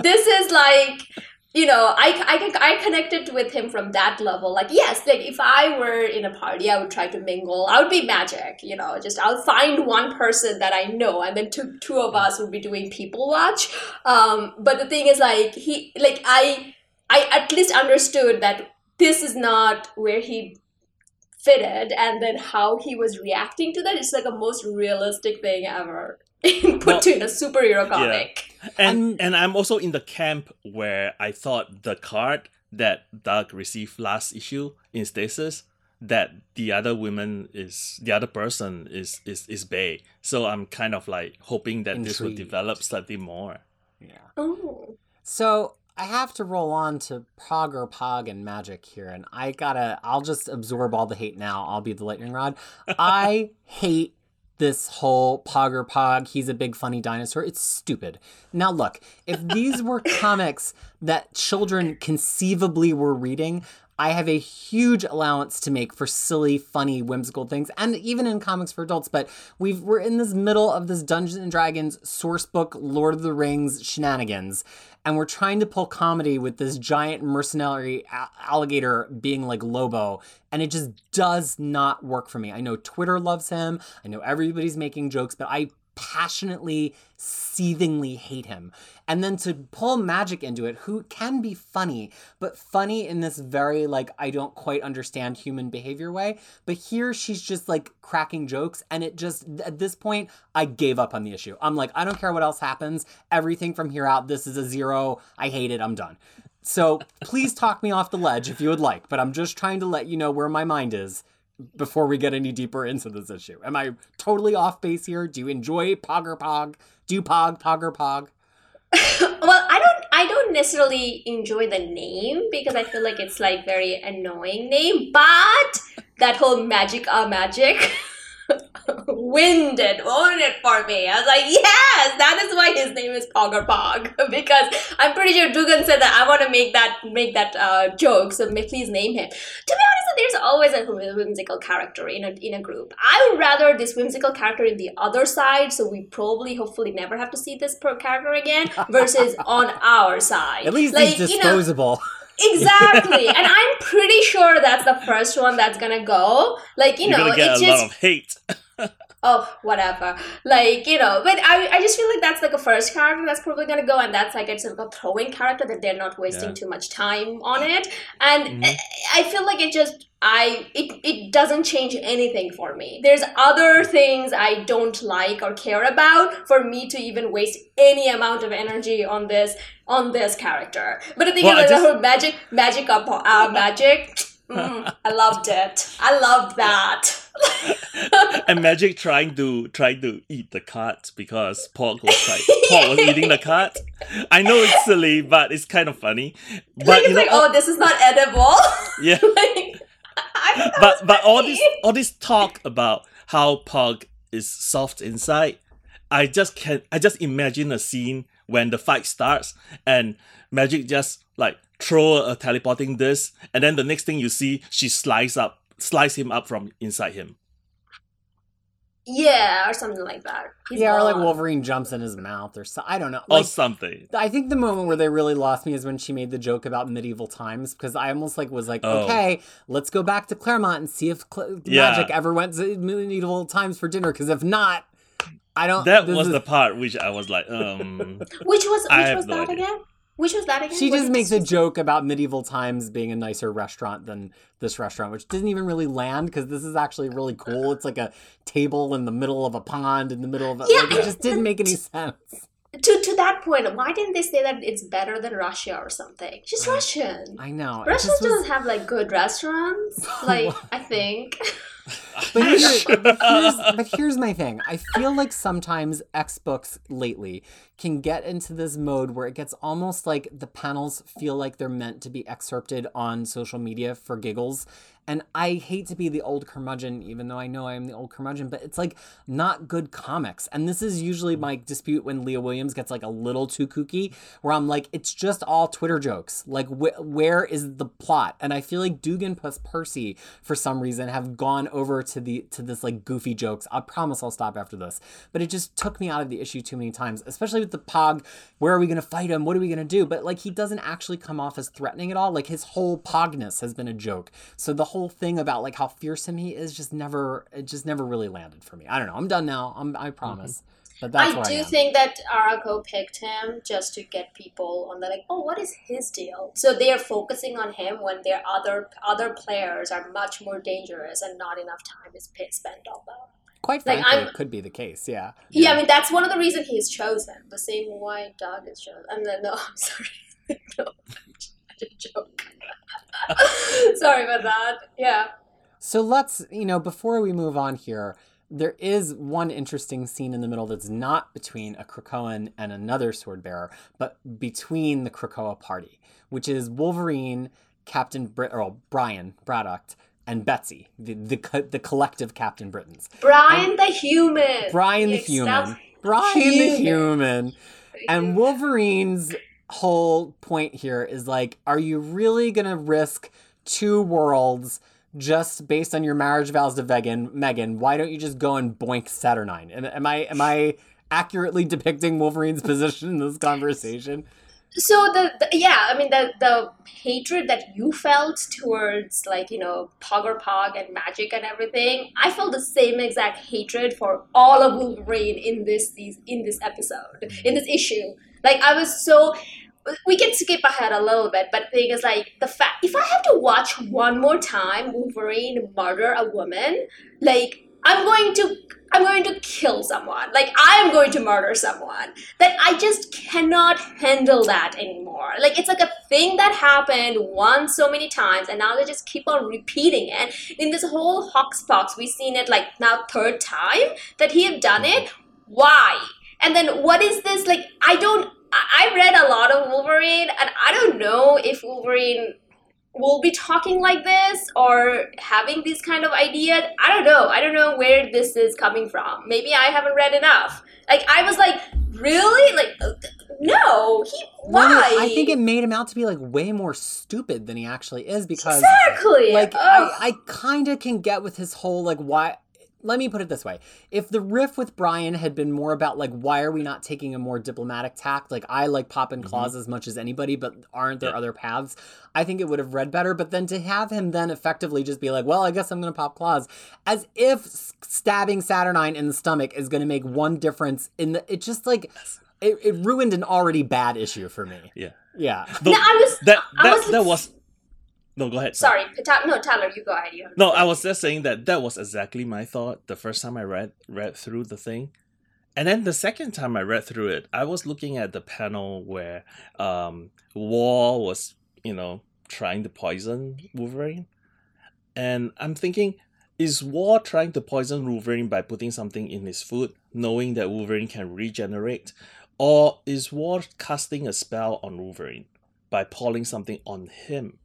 this is like you know, I, I, I connected with him from that level. Like, yes, like if I were in a party, I would try to mingle. I would be magic, you know, just I'll find one person that I know, and then two, two of us would be doing people watch. Um, but the thing is, like, he, like, I, I at least understood that this is not where he fitted, and then how he was reacting to that. It's like a most realistic thing ever put Well, to in a superhero comic. And And- and I'm also in the camp where I thought the card that Doug received last issue in Stasis that the other woman is the other person is is is Bei. So I'm kind of like hoping that this will develop slightly more. yeah. Oh. So I have to roll on to Pogg Ur-Pogg and Magik here, and I gotta. I'll just absorb all the hate now. I'll be the lightning rod. I hate this whole Pogg Ur-Pogg. He's a big funny dinosaur. It's stupid. Now look, if these were comics that children conceivably were reading. I have a huge allowance to make for silly, funny, whimsical things, and even in comics for adults. But we've we're in this middle of this Dungeons and Dragons source book, Lord of the Rings shenanigans, and we're trying to pull comedy with this giant mercenary alligator being like Lobo, and it just does not work for me. I know Twitter loves him. I know everybody's making jokes, but I passionately, seethingly hate him. And then to pull Magik into it, who can be funny, but funny in this very, like, I don't quite understand human behavior way. But here she's just like cracking jokes. And it just, at this point, I gave up on the issue. I'm like, I don't care what else happens. Everything from here out, this is a zero. I hate it. I'm done. So please talk me off the ledge if you would like, but I'm just trying to let you know where my mind is before we get any deeper into this issue. Am I totally off base here? Do you enjoy Pogg Ur-Pogg? Do you Pog, Pogg Ur-Pogg? well i don't i don't necessarily enjoy the name because i feel like it's like very annoying name but that whole magic uh magic winged it owned it for me. I was like yes that is why his name is Pogg Ur-Pogg because i'm pretty sure Duggan said that i want to make that make that uh, joke so may, please name him. To be honest there's always a whimsical character in a, in a group. I would rather this whimsical character in the other side so we probably hopefully never have to see this per character again versus on our side. At least like, he's you know, disposable. exactly. And i'm pretty sure that's the first one that's gonna go. Like you You're know gonna get it's a just lot of hate. oh whatever like you know but I, I just feel like that's like a first character that's probably gonna go and that's like it's of a throwing character that they're not wasting Yeah. too much time on it and Mhm. I, I feel like it just i it, it doesn't change anything for me there's other things i don't like or care about for me to even waste any amount of energy on this on this character but the thing Well, I is like, just- the whole magic magic up uh, magic mm, i loved it i loved that and Magik trying to trying to eat the cat because Pork was like Pork was eating the cat. I know it's silly, but it's kind of funny. But like, you know, like, oh, this is not edible. yeah. like, But but all this all this talk about how Pug is soft inside, I just can I just imagine a scene when the fight starts and Magik just like throw a teleporting disc, and then the next thing you see, she slice up slice him up from inside him. Yeah, or something like that. He's yeah, or like. Wolverine jumps in his mouth or so. I don't know. or something. I think the moment where they really lost me is when she made the joke about medieval times because I almost like was like, Oh. okay, let's go back to Claremont and see if Cl- Yeah. Magik ever went to medieval times for dinner. Because if not, I don't. that was is- the part which I was like, um, Which was which I have was no that idea. again? Which was that again? She Was just makes a joke about medieval times being a nicer restaurant than this restaurant, which didn't even really land because this is actually really cool. It's like a table in the middle of a pond in the middle of a. Yeah, like, it just didn't make any sense. to to that point. Why didn't they say that it's better than Russia or something? She's Russian. I know. Russia doesn't have like good restaurants. Like I think. But, here- but here's, but here's my thing. I feel like sometimes X books lately can get into this mode where it gets almost like the panels feel like they're meant to be excerpted on social media for giggles. And I hate to be the old curmudgeon, even though I know I am the old curmudgeon, but it's like not good comics. And this is usually my dispute when Leah Williams gets like a little too kooky, where I'm like, it's just all Twitter jokes. Like, wh- where is the plot? And I feel like Duggan plus Percy, for some reason, have gone over to the to this like goofy jokes. I promise I'll stop after this. But it just took me out of the issue too many times, especially with the Pogg. Where are we gonna fight him? What are we gonna do? But like, he doesn't actually come off as threatening at all. Like his whole Pogness has been a joke. So the whole thing about like how fearsome he is just never it just never really landed for me. I don't know. I'm done now. I'm I promise. That's I do I think that Arakko picked him just to get people on the like, oh, what is his deal? So they are focusing on him when their other other players are much more dangerous and not enough time is spent on them. Quite frankly, I'm- it could be the case. Yeah. Yeah, I mean that's one of the reasons he's chosen. The same why Doug is chosen. And then no, I'm sorry, no, I joke. sorry about that. Yeah. So let's, you know, before we move on here, there is one interesting scene in the middle that's not between a Krakoan and another sword bearer, but between the Krakoa party, which is Wolverine, Captain Brit or Brian Braddock, and Betsy, the the, co- the collective Captain Britons. Brian the human. Brian the Yes, human. Brian the Human. human. And Wolverine's whole point here is like, are you really gonna risk two worlds just based on your marriage vows to Meggan? Meggan, why don't you just go and boink Saturnine? Am, am I am I accurately depicting Wolverine's position in this conversation? so the, the yeah i mean the the hatred that you felt towards like you know Pogg Ur-Pogg and Magik and everything i felt the same exact hatred for all of wolverine in this these in this episode in this issue like i was so we can skip ahead a little bit but the thing is like the fact if i have to watch one more time wolverine murder a woman like i'm going to i'm going to kill someone like i am going to murder someone that I just cannot handle that anymore. Like it's like a thing that happened once so many times, and now they just keep on repeating it. In this whole Hoxpox, we've seen it like now third time that he have done it. Why? And then what is this like? I don't. I I read a lot of Wolverine, and I don't know if Wolverine will be talking like this or having these kind of ideas. I don't know. I don't know where this is coming from. Maybe I haven't read enough. Like I was like, really? Like uh, no. He no, why? I think it made him out to be like way more stupid than he actually is because exactly. like Ugh. I, I kind of can get with his whole like why let me put it this way. If the riff with brian had been more about like why are we not taking a more diplomatic tact? Like i like popping claws mm-hmm. as much as anybody but aren't there Yeah. other paths? I think it would have read better but then to have him then effectively just be like well i guess i'm gonna pop claws as if stabbing saturnine in the stomach is gonna make one difference in the it just like it, it ruined an already bad issue for me. Yeah. yeah. Though no, I was that I was- that was no. Go ahead. sorry. Ta- no, Tyler, you go ahead. You No, I was just saying that that was exactly my thought the first time I read read through the thing. And then the second time I read through it, I was looking at the panel where um War was, you know, trying to poison Wolverine. And I'm thinking, is War trying to poison Wolverine by putting something in his food, knowing that Wolverine can regenerate? Or is War casting a spell on Wolverine by pouring something on him?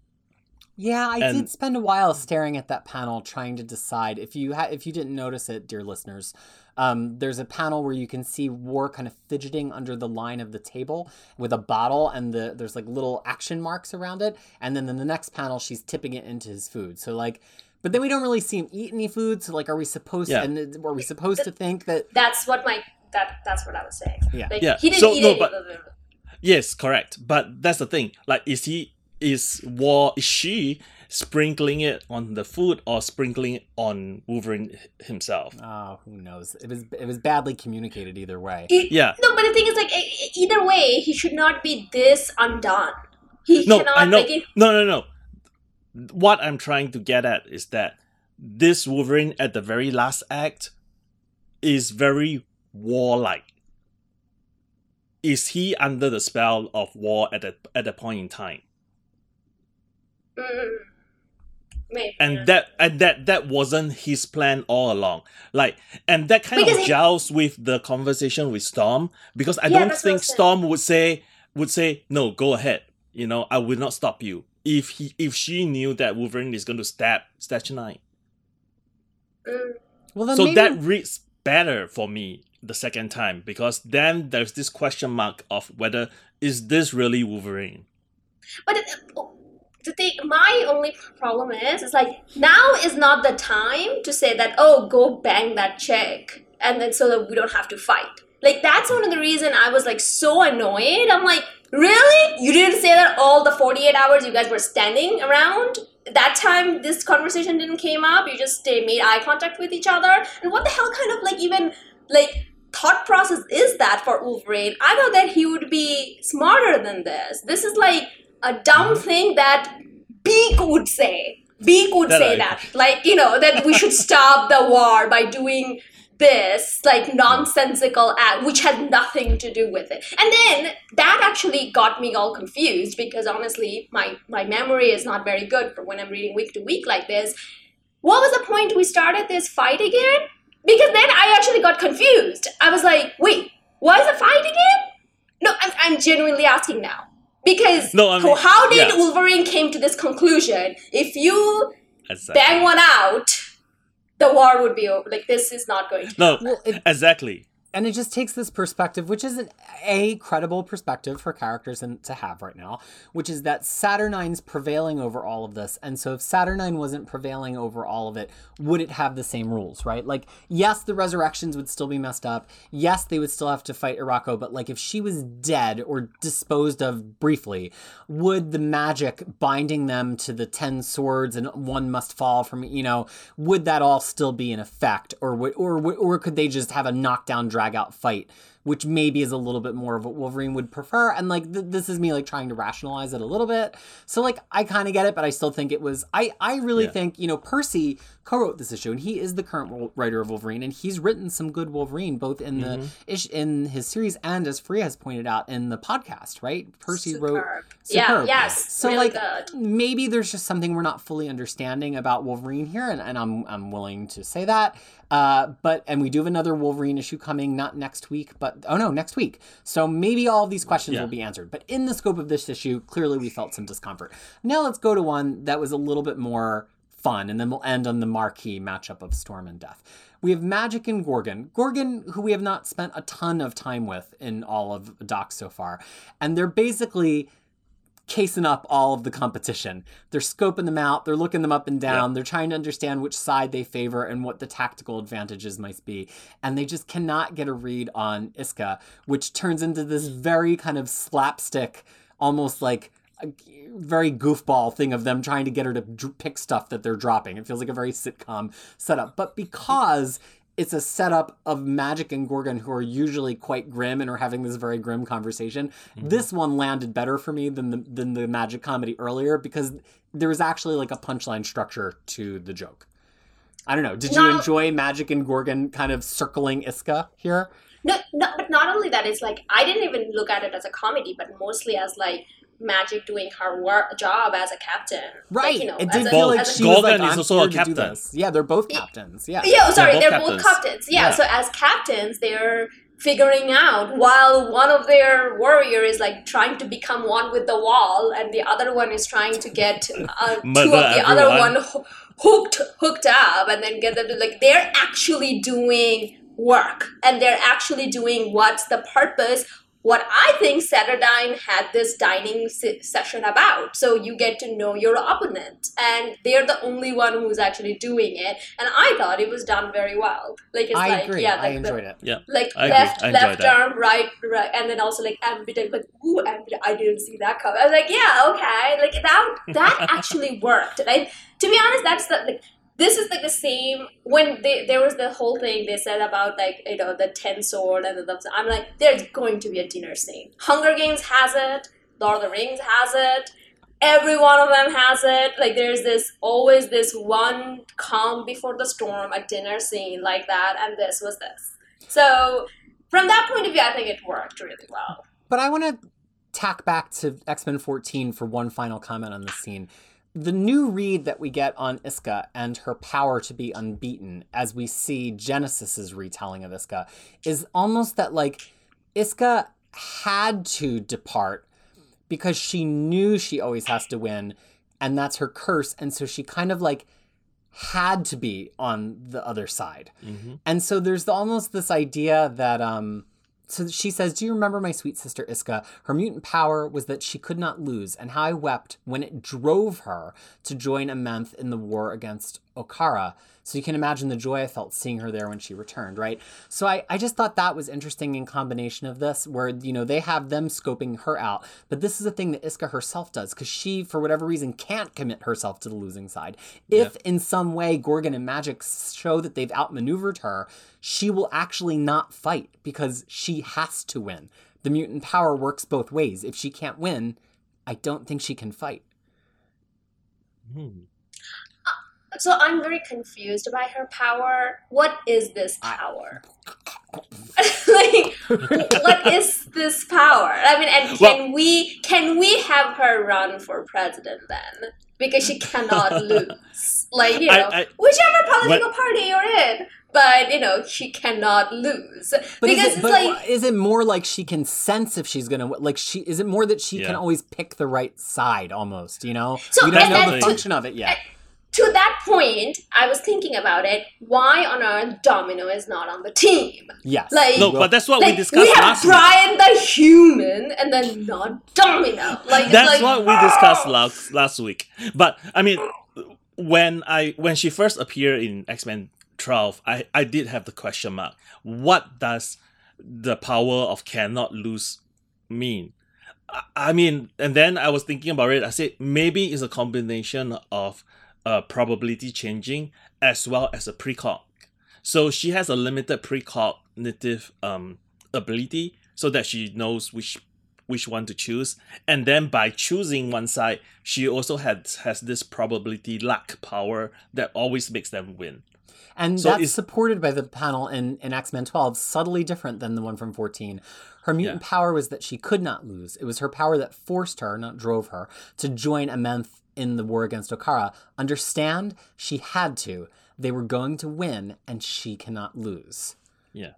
Yeah, I And- did spend a while staring at that panel trying to decide if you ha- if you didn't notice it, dear listeners. Um, there's a panel where you can see War kind of fidgeting under the line of the table with a bottle, and the there's like little action marks around it. And then in the next panel, she's tipping it into his food. So like, but then we don't really see him eat any food. So like, are we supposed Yeah. and are we supposed to think that? That's what my that that's what I was saying. Yeah. Like, Yeah, He didn't so, eat no, it. but- Yes, correct. But that's the thing. Like, is he is War is she sprinkling it on the food or sprinkling it on Wolverine himself. Oh, who knows? It was it was badly communicated either way. E- Yeah. No, but the thing is, like, either way, he should not be this undone. He No, cannot I know. like it. No, no, no. What I'm trying to get at is that this Wolverine at the very last act is very warlike. Is he under the spell of war at that at that point in time? Mm, maybe. and that and that that wasn't his plan all along like and that kind Because of he- gels with the conversation with storm because i Yeah, don't that's what I think said. storm would say would say no go ahead you know i will not stop you if he if she knew that wolverine is going to stab Saturnine. Mm. Well, then so maybe that reads better for me the second time because then there's this question mark of whether is this really wolverine But it, the thing, my only problem is, it's like now is not the time to say that. Oh, go bang that chick, and then so that we don't have to fight. Like that's one of the reason I was like so annoyed. I'm like, really? You didn't say that all the 48 hours you guys were standing around. That time this conversation didn't came up. You just made eye contact with each other. And what the hell kind of like even like thought process is that for Wolverine? I thought that he would be smarter than this. This is like a dumb mm-hmm. thing that Beak would say. Beak would That say I- that. Like, you know, that we should stop the war by doing this like mm-hmm. nonsensical act which had nothing to do with it. And then that actually got me all confused because honestly my my memory is not very good for when i'm reading week to week like this. What was the point we started this fight again? Because then i actually got confused. I was like wait why is the fight again? No i'm, I'm genuinely asking now because No, I mean, how did yeah. wolverine came to this conclusion if you exactly. bang one out the war would be over like this is not going to no Well, it- exactly and it just takes this perspective, which isn't a credible perspective for characters and to have right now, which is that Saturnine's prevailing over all of this. And so if Saturnine wasn't prevailing over all of it, would it have the same rules, right? Like, yes, the resurrections would still be messed up. Yes, they would still have to fight Arakko, but like if she was dead or disposed of briefly, would the magic binding them to the ten swords and one must fall from, you know, would that all still be in effect? Or would or or could they just have a knockdown drag out fight? Which maybe is a little bit more of what Wolverine would prefer, and like th- this is me like trying to rationalize it a little bit. So like I kind of get it, but I still think it was. I I really Yeah. think you know Percy co-wrote this issue, and he is the current writer of Wolverine, and he's written some good Wolverine both in Mm-hmm. the ish in his series and as Free has pointed out in the podcast. Right, Percy wrote Superb. superb. Yeah, yes. So really like good. maybe there's just something we're not fully understanding about Wolverine here, and, and I'm I'm willing to say that. Uh, but and we do have another Wolverine issue coming, not next week, but oh no, next week. So maybe all of these questions Yeah. will be answered. But in the scope of this issue, clearly we felt some discomfort. Now let's go to one that was a little bit more fun, and then we'll end on the marquee matchup of Storm and Death. We have Magik and Gorgon. Gorgon, who we have not spent a ton of time with in all of Docs so far, and they're basically casing up all of the competition. They're scoping them out, they're looking them up and down, they're trying to understand which side they favor and what the tactical advantages might be. And they just cannot get a read on Isca, which turns into this very kind of slapstick, almost like a very goofball thing of them trying to get her to pick stuff that they're dropping. It feels like a very sitcom setup. But because it's a setup of Magik and Gorgon who are usually quite grim and are having this very grim conversation. Mm-hmm. This one landed better for me than the than the Magik comedy earlier because there was actually like a punchline structure to the joke. I don't know. Did you enjoy Magik and Gorgon kind of circling Isca here? No, no, but not only that, it's like I didn't even look at it as a comedy, but mostly as like Magik doing her work job as a captain. Right. Like, you know, it did a- feel as like a- she was Gorgon like, is also a to do captain. this. Yeah, they're both captains. Yeah. Yeah, oh, sorry, They're they're, both both captains. captains. Yeah, Yeah. so as captains, they're figuring out while one of their warrior is like trying to become one with the wall, and the other one is trying to get uh, two of Murder the other one ho- hooked hooked up, and then get them to like they're actually doing work, and they're actually doing what's the purpose what I think Saturnine had this dining se- session about. So you get to know your opponent, and they're the only one who's actually doing it. And I thought it was done very well. Like it's I like agree. yeah, I like the, it. Yeah. like I left I left that. arm, right, right, and then also like ambidextrous. But ooh, ambidextrous! I didn't see that coming. I was like, yeah, okay, like that that actually worked. And I, to be honest, that's the like this is like the same when they, there was the whole thing they said about like you know the ten sword and the I'm like there's going to be a dinner scene. Hunger Games has it. Lord of the Rings has it. Every one of them has it. Like there's this always this one calm before the storm, a dinner scene like that, and this was this. So from that point of view, I think it worked really well. But I want to tack back to X Men 14 for one final comment on this scene. The new read that we get on Isca and her power to be unbeaten, as we see Genesis's retelling of Isca, is almost that like Isca had to depart because she knew she always has to win, and that's her curse, and so she kind of like had to be on the other side. hmm And so there's almost this idea that um so she says, "Do you remember my sweet sister Isca? Her mutant power was that she could not lose, and how I wept when it drove her to join Amenth in the war against Okkara. So you can imagine the joy I felt seeing her there when she returned, right? So I, I just thought that was interesting in combination of this, where you know they have them scoping her out, but this is a thing that Isca herself does because she, for whatever reason, can't commit herself to the losing side. If in some way Gorgon and Magik show that they've outmaneuvered her, she will actually not fight because she has to win. The mutant power works both ways. If she can't win, I don't think she can fight. Hmm. So I'm very confused by her power. What is this power? like, what is this power? I mean, and can we can we have her run for president then? Because she cannot lose. Like you know, I- whichever political party you're in, but you know she cannot lose But because is it, it's but like is it more like she can sense if she's gonna win? Like she is it more that she can always pick the right side almost? You know, So, we don't and know then the to- function of it yet. To that point. I was thinking about it. Why on earth Domino is not on the team? Yes, like- No, but that's what like we discussed We have last week. Brian the human, and then not Domino. Like That's like, what we discussed last last week. But I mean, when I when she first appeared in X Men Twelve, I I did have the question mark. What does the power of cannot lose mean? I, I mean, and then I was thinking about it. I said maybe it's a combination of uh, probability changing as well as a precog. So she has a limited precognitive um ability, so that she knows which which one to choose and then by choosing one side she also has has this probability luck power that always makes them win And So that's supported by the panel in, in X Men 12, subtly different than the one from 14. Her mutant power was that she could not lose. It was her power that forced her, not drove her, to join a, Amenth in the war against Okkara. Understand? She had to. They were going to win, and she cannot lose. yeah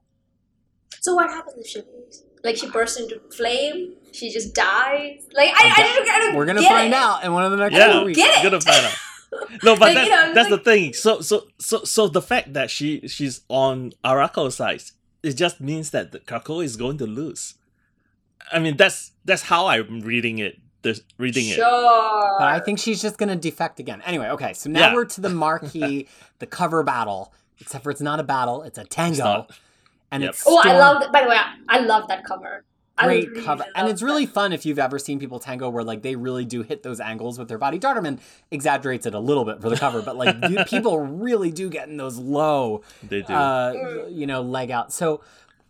So what happens if she loses? Like she bursts into flame? She just dies? Like I, I, don't, I don't We're gonna get find it. out in one of the next yeah four weeks. get it. gonna find out no but Like, that's, you know, that's like- the thing so so so so the fact that she she's on Arakko's side it just means that the Krakoa is going to lose i mean that's that's how i'm reading it the, reading it Sure. But I think she's just gonna defect again. Anyway, okay, so now Yeah. we're to the marquee, the cover battle. Except for it's not a battle, it's a tango. not. And Yep. it's Oh, I love that. By the way, I, I love that cover. Great really cover. And it's really that. fun if you've ever seen people tango where like they really do hit those angles with their body. Dauterman exaggerates it a little bit for the cover, but like you- people really do get in those low, they do uh, Mm. you know, leg out. So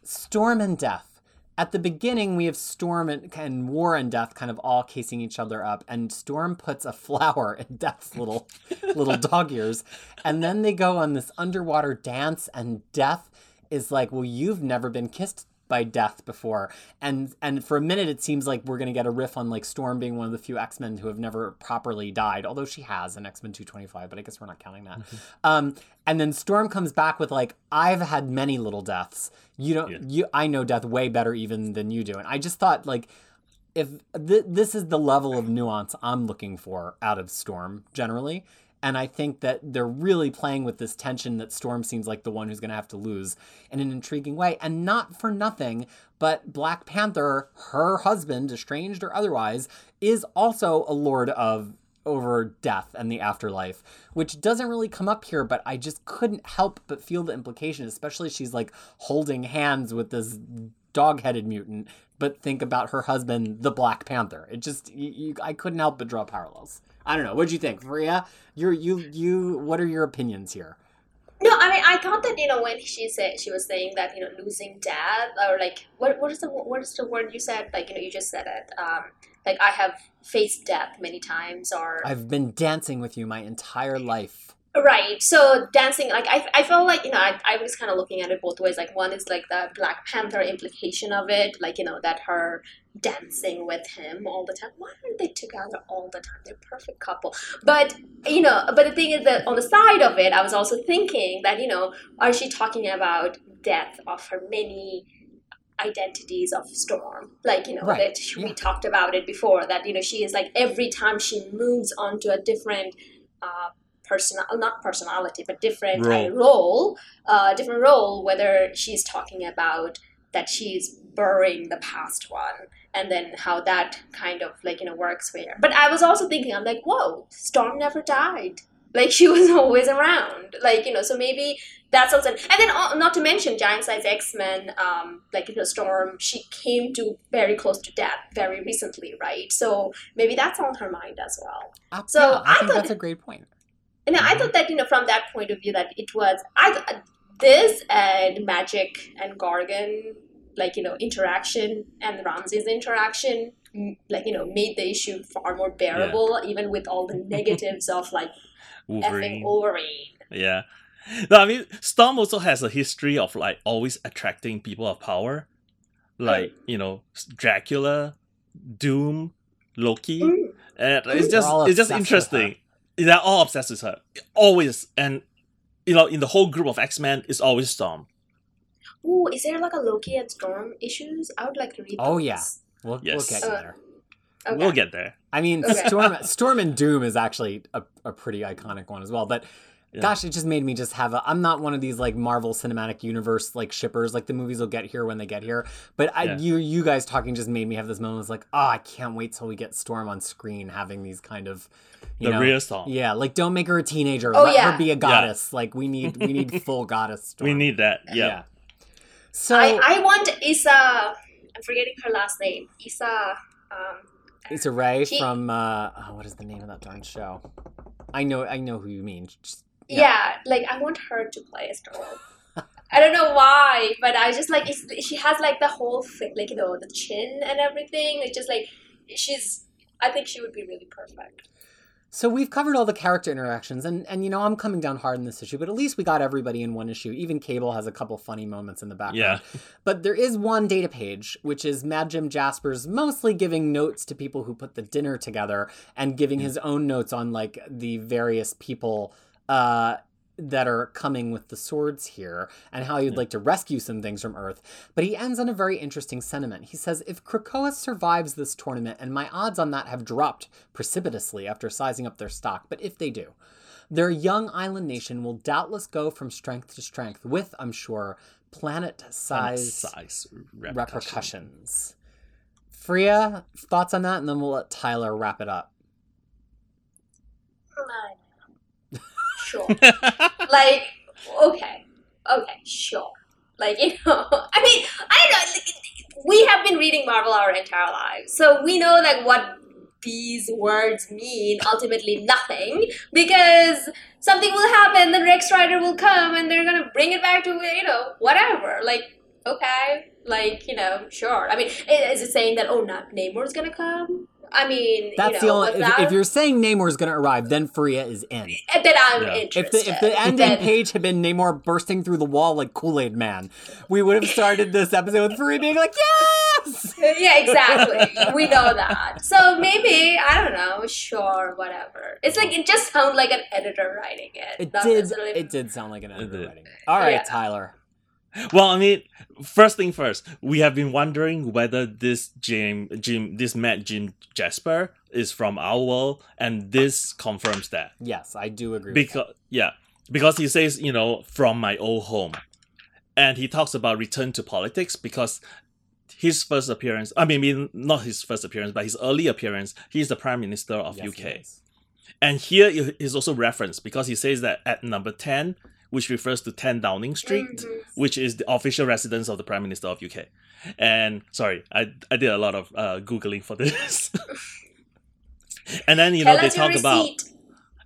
Storm and Death. At the beginning, we have Storm and, and War and Death kind of all casing each other up, and Storm puts a flower in Death's little little dog ears, and then they go on this underwater dance, and Death is like, "Well, you've never been kissed by Death before," and and for a minute, it seems like we're gonna get a riff on like Storm being one of the few X Men who have never properly died, although she has in X Men two twenty five, but I guess we're not counting that. Um, and then Storm comes back with like, "I've had many little deaths. You don't, Yeah. you, I know death way better even than you do," and I just thought like if th- this is the level of nuance I'm looking for out of Storm generally, And I think that they're really playing with this tension that Storm seems like the one who's going to have to lose in an intriguing way. And not for nothing, but Black Panther, her husband, estranged or otherwise, is also a lord of over death and the afterlife, which doesn't really come up here, but I just couldn't help but feel the implication, especially she's like holding hands with this dog headed mutant, but think about her husband, the Black Panther. It just, you, you, I couldn't help but draw parallels. I don't know. What'd you think, Moira? You're, you, you, what are your opinions here? No, I mean, I thought that you know when she said she was saying that you know losing dad or like what what is the what is the word you said like you know you just said it um like I have faced death many times or I've been dancing with you my entire life. Right. So dancing, like I, I felt like you know I, I was kind of looking at it both ways. Like one is like the Black Panther implication of it, like you know that her dancing with him all the time. Why aren't they together all the time? They're a perfect couple. But you know, but the thing is that on the side of it, I was also thinking that you know, are she talking about death of her many identities of storm like you know Right, that yeah. we talked about it before that you know she is like every time she moves onto a different uh personal not personality but different Role. role, role uh different role whether she's talking about that she's burying the past one and then how that kind of like you know works for her. But i was also thinking i'm like whoa storm never died. Like she was always around. Like you know so maybe that's also and then uh, not to mention giant size x-men um like you know storm she came to very close to death very recently right? So maybe that's on her mind as well. Uh, So, yeah, I I think thought- that's a great point. And I thought that you know from that point of view that it was I th- this and Magik and Gargan like you know interaction and Ramsey's interaction like you know made the issue far more bearable even with all the negatives of like effing Wolverine. Wolverine. Yeah. No, I mean Storm also has a history of like always attracting people of power. Like, you know, Dracula, Doom, Loki. Mm. And Mm. it's just it's just interesting. They're all obsessed with her. Always. And you know, in the whole group of X-Men, it's always Storm. Oh, is there like a Loki and Storm issues? I would like to read. Oh, yeah. We'll, Yes. we'll get Uh, there. Okay. We'll get there. I mean, Okay. Storm, Storm and Doom is actually a, a pretty iconic one as well. But Yeah. gosh, it just made me just have a. I'm not one of these like Marvel Cinematic Universe like shippers. Like the movies will get here when they get here. But I, Yeah. you, you guys talking just made me have this moment. It's like, oh, I can't wait till we get Storm on screen having these kind of, you The know, real Storm. yeah, like don't make her a teenager. Oh, Let yeah. her be a goddess. Like we need, we need full goddess. Storm. We need that. Yeah. So I I want Isa. I'm forgetting her last name. Isa. Um, Issa Rae She- from uh, oh, what is the name of that darn show? I know, I know who you mean. Just, Yeah. yeah. like I want her to play a Storm. I don't know why, but I just like it's, she has like the whole thing, like you know, the chin and everything. It's just like she's. I think she would be really perfect. So we've covered all the character interactions, and and you know I'm coming down hard in this issue, but at least we got everybody in one issue. Even Cable has a couple funny moments in the background. Yeah. But there is one data page, which is Mad Jim Jaspers mostly giving notes to people who put the dinner together and giving mm. his own notes on like the various people uh, that are coming with the swords here and how he'd Yeah. like to rescue some things from Earth. But he ends on a very interesting sentiment. He says, If Krakoa survives this tournament, and my odds on that have dropped precipitously after sizing up their stock, but if they do, their young island nation will doubtless go from strength to strength with, I'm sure, planet size size repercussion. repercussions. Freya, thoughts on that, and then we'll let Tyler wrap it up. Sure. like okay okay sure. Like you know i mean i don't know like, we have been reading marvel our entire lives so we know like what these words mean ultimately nothing because something will happen the next writer will come and they're gonna bring it back to you know whatever. Like okay like you know sure. I mean is it saying that oh not namor's gonna come i mean That's you know, the only. If, without- if you're saying Namor's going to arrive, then Freya is in. then i'm Yeah. If interested the if the ending Then- page had been Namor bursting through the wall like Kool Aid Man, we would have started this episode with Freya being like, "Yes!" yeah, exactly. we know that. So maybe I don't know. Sure, whatever. It's like it just sounds like an editor writing it. It not did. necessarily- It did sound like an editor writing. it. All right, Yeah. Tyler. Well, I mean, first thing first, we have been wondering whether this Jim, Jim, this Mad Jim Jasper is from our world, and this confirms that. Yes, I do agree. Because yeah, because he says you know from my old home, and he talks about return to politics because his first appearance. I mean, not his first appearance, but his early appearance. He's the prime minister of Yes, UK. And here is also referenced because he says that at number 10, which refers to 10 Downing Street, Mhm. which is the official residence of the Prime Minister of UK. And sorry, I, I did a lot of uh, Googling for this. and then, you know, Tell they us your talk about.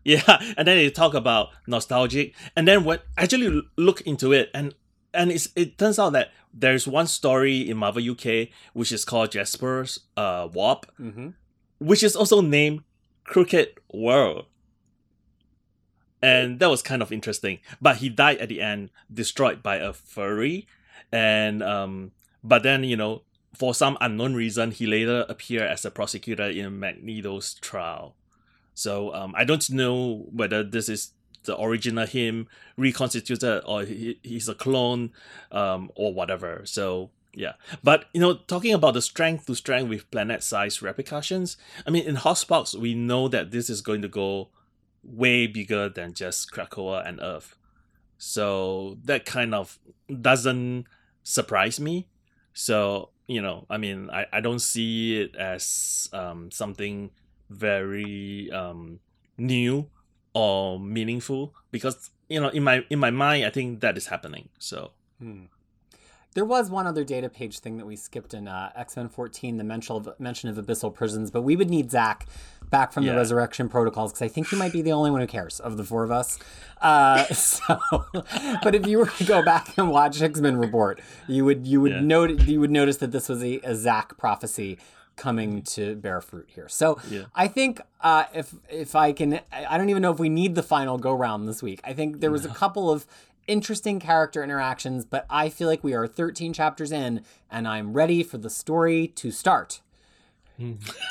Yeah, and then they talk about nostalgic, and then when actually look into it, and and it's, it turns out that there's one story in Marvel UK which is called Jasper's uh, Warp, Mhm. which is also named Crooked World. And that was kind of interesting. But he died at the end, destroyed by a Fury. And um but then, you know, for some unknown reason, he later appeared as a prosecutor in Magneto's trial. So um I don't know whether this is the original him reconstituted or he, he's a clone um or whatever. So yeah. But you know, talking about the strength to strength with planet size repercussions, I mean in Hoxpox we know that this is going to go way bigger than just Krakoa and Earth. So that kind of doesn't surprise me. So, you know, I mean I, I don't see it as um something very um new or meaningful because you know in my in my mind I think that is happening. So Hmm. There was one other data page thing that we skipped in uh, X Men 14, the mention of, mention of abyssal prisons, but we would need Zach back from the resurrection protocols because I think you might be the only one who cares of the four of us. Uh, so, but if you were to go back and watch Men Report, you would you would Yeah. note you would notice that this was a, a Zach prophecy coming to bear fruit here. So Yeah. I think uh, if if I can, I I don't even know if we need the final go round this week. I think there was a couple of interesting character interactions, but I feel like we are 13 chapters in, and I'm ready for the story to start.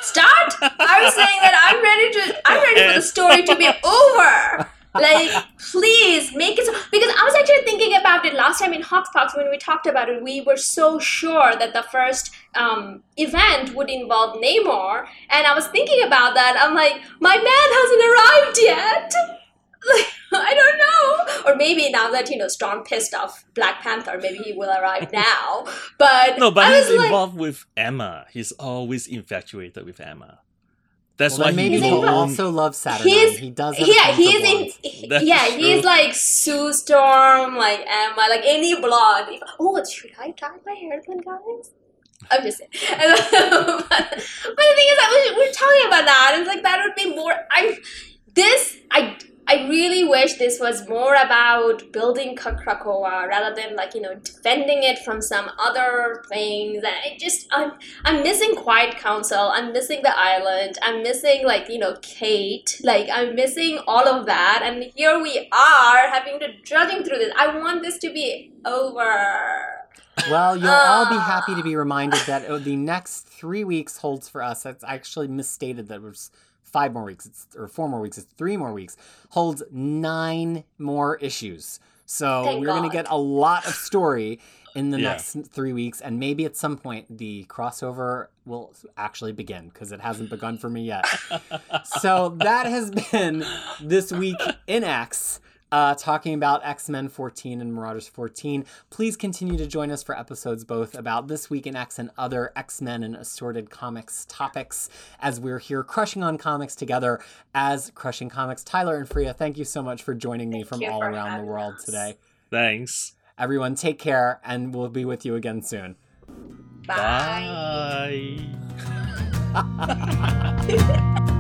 Start? I was saying that I'm ready to. I'm ready for the story to be over. Like, please make it so. Because I was actually thinking about it last time in Hoxpox when we talked about it. We were so sure that the first um, event would involve Namor, and I was thinking about that. I'm like, my man hasn't arrived yet. Like, I don't know. Or maybe now that you know Storm pissed off Black Panther, maybe he will arrive now. But No, but I he's was like, involved with Emma. He's always infatuated with Emma. That's Well, why then maybe he He's he'll also love Saturn. He's- he does. Have yeah, a he's sense in. he- That's yeah, he's like Sue Storm, like Emma, like any blonde. If- Oh, should I dye my hair then, guys? I'm just saying. but, but the thing is, that we- we're talking about that. It's like that would be more. I'm this. I I really wish this was more about building Kra- Krakoa rather than like you know defending it from some other things. I just I'm I'm missing Quiet Council. I'm missing the island. I'm missing like you know Kate. Like I'm missing all of that. And here we are having to drudging through this. I want this to be over. Well, you'll uh. all be happy to be reminded that oh, the next three weeks holds for us. That's actually misstated. That it was five more weeks. It's or four more weeks. It's three more weeks. Holds nine more issues. So Thank we're going to get a lot of story in the Yeah. next three weeks, and maybe at some point the crossover will actually begin because it hasn't begun for me yet. so that has been this week in X. Uh, talking about X Men 14 and Marauders 14. Please continue to join us for episodes both about This Week in X and other X Men and assorted comics topics as we're here crushing on comics together as Crushing Comics. Tyler and Freya, thank you so much for joining me Thank from all around the world us. today. Thanks. Everyone, take care, and we'll be with you again soon. Bye. Bye.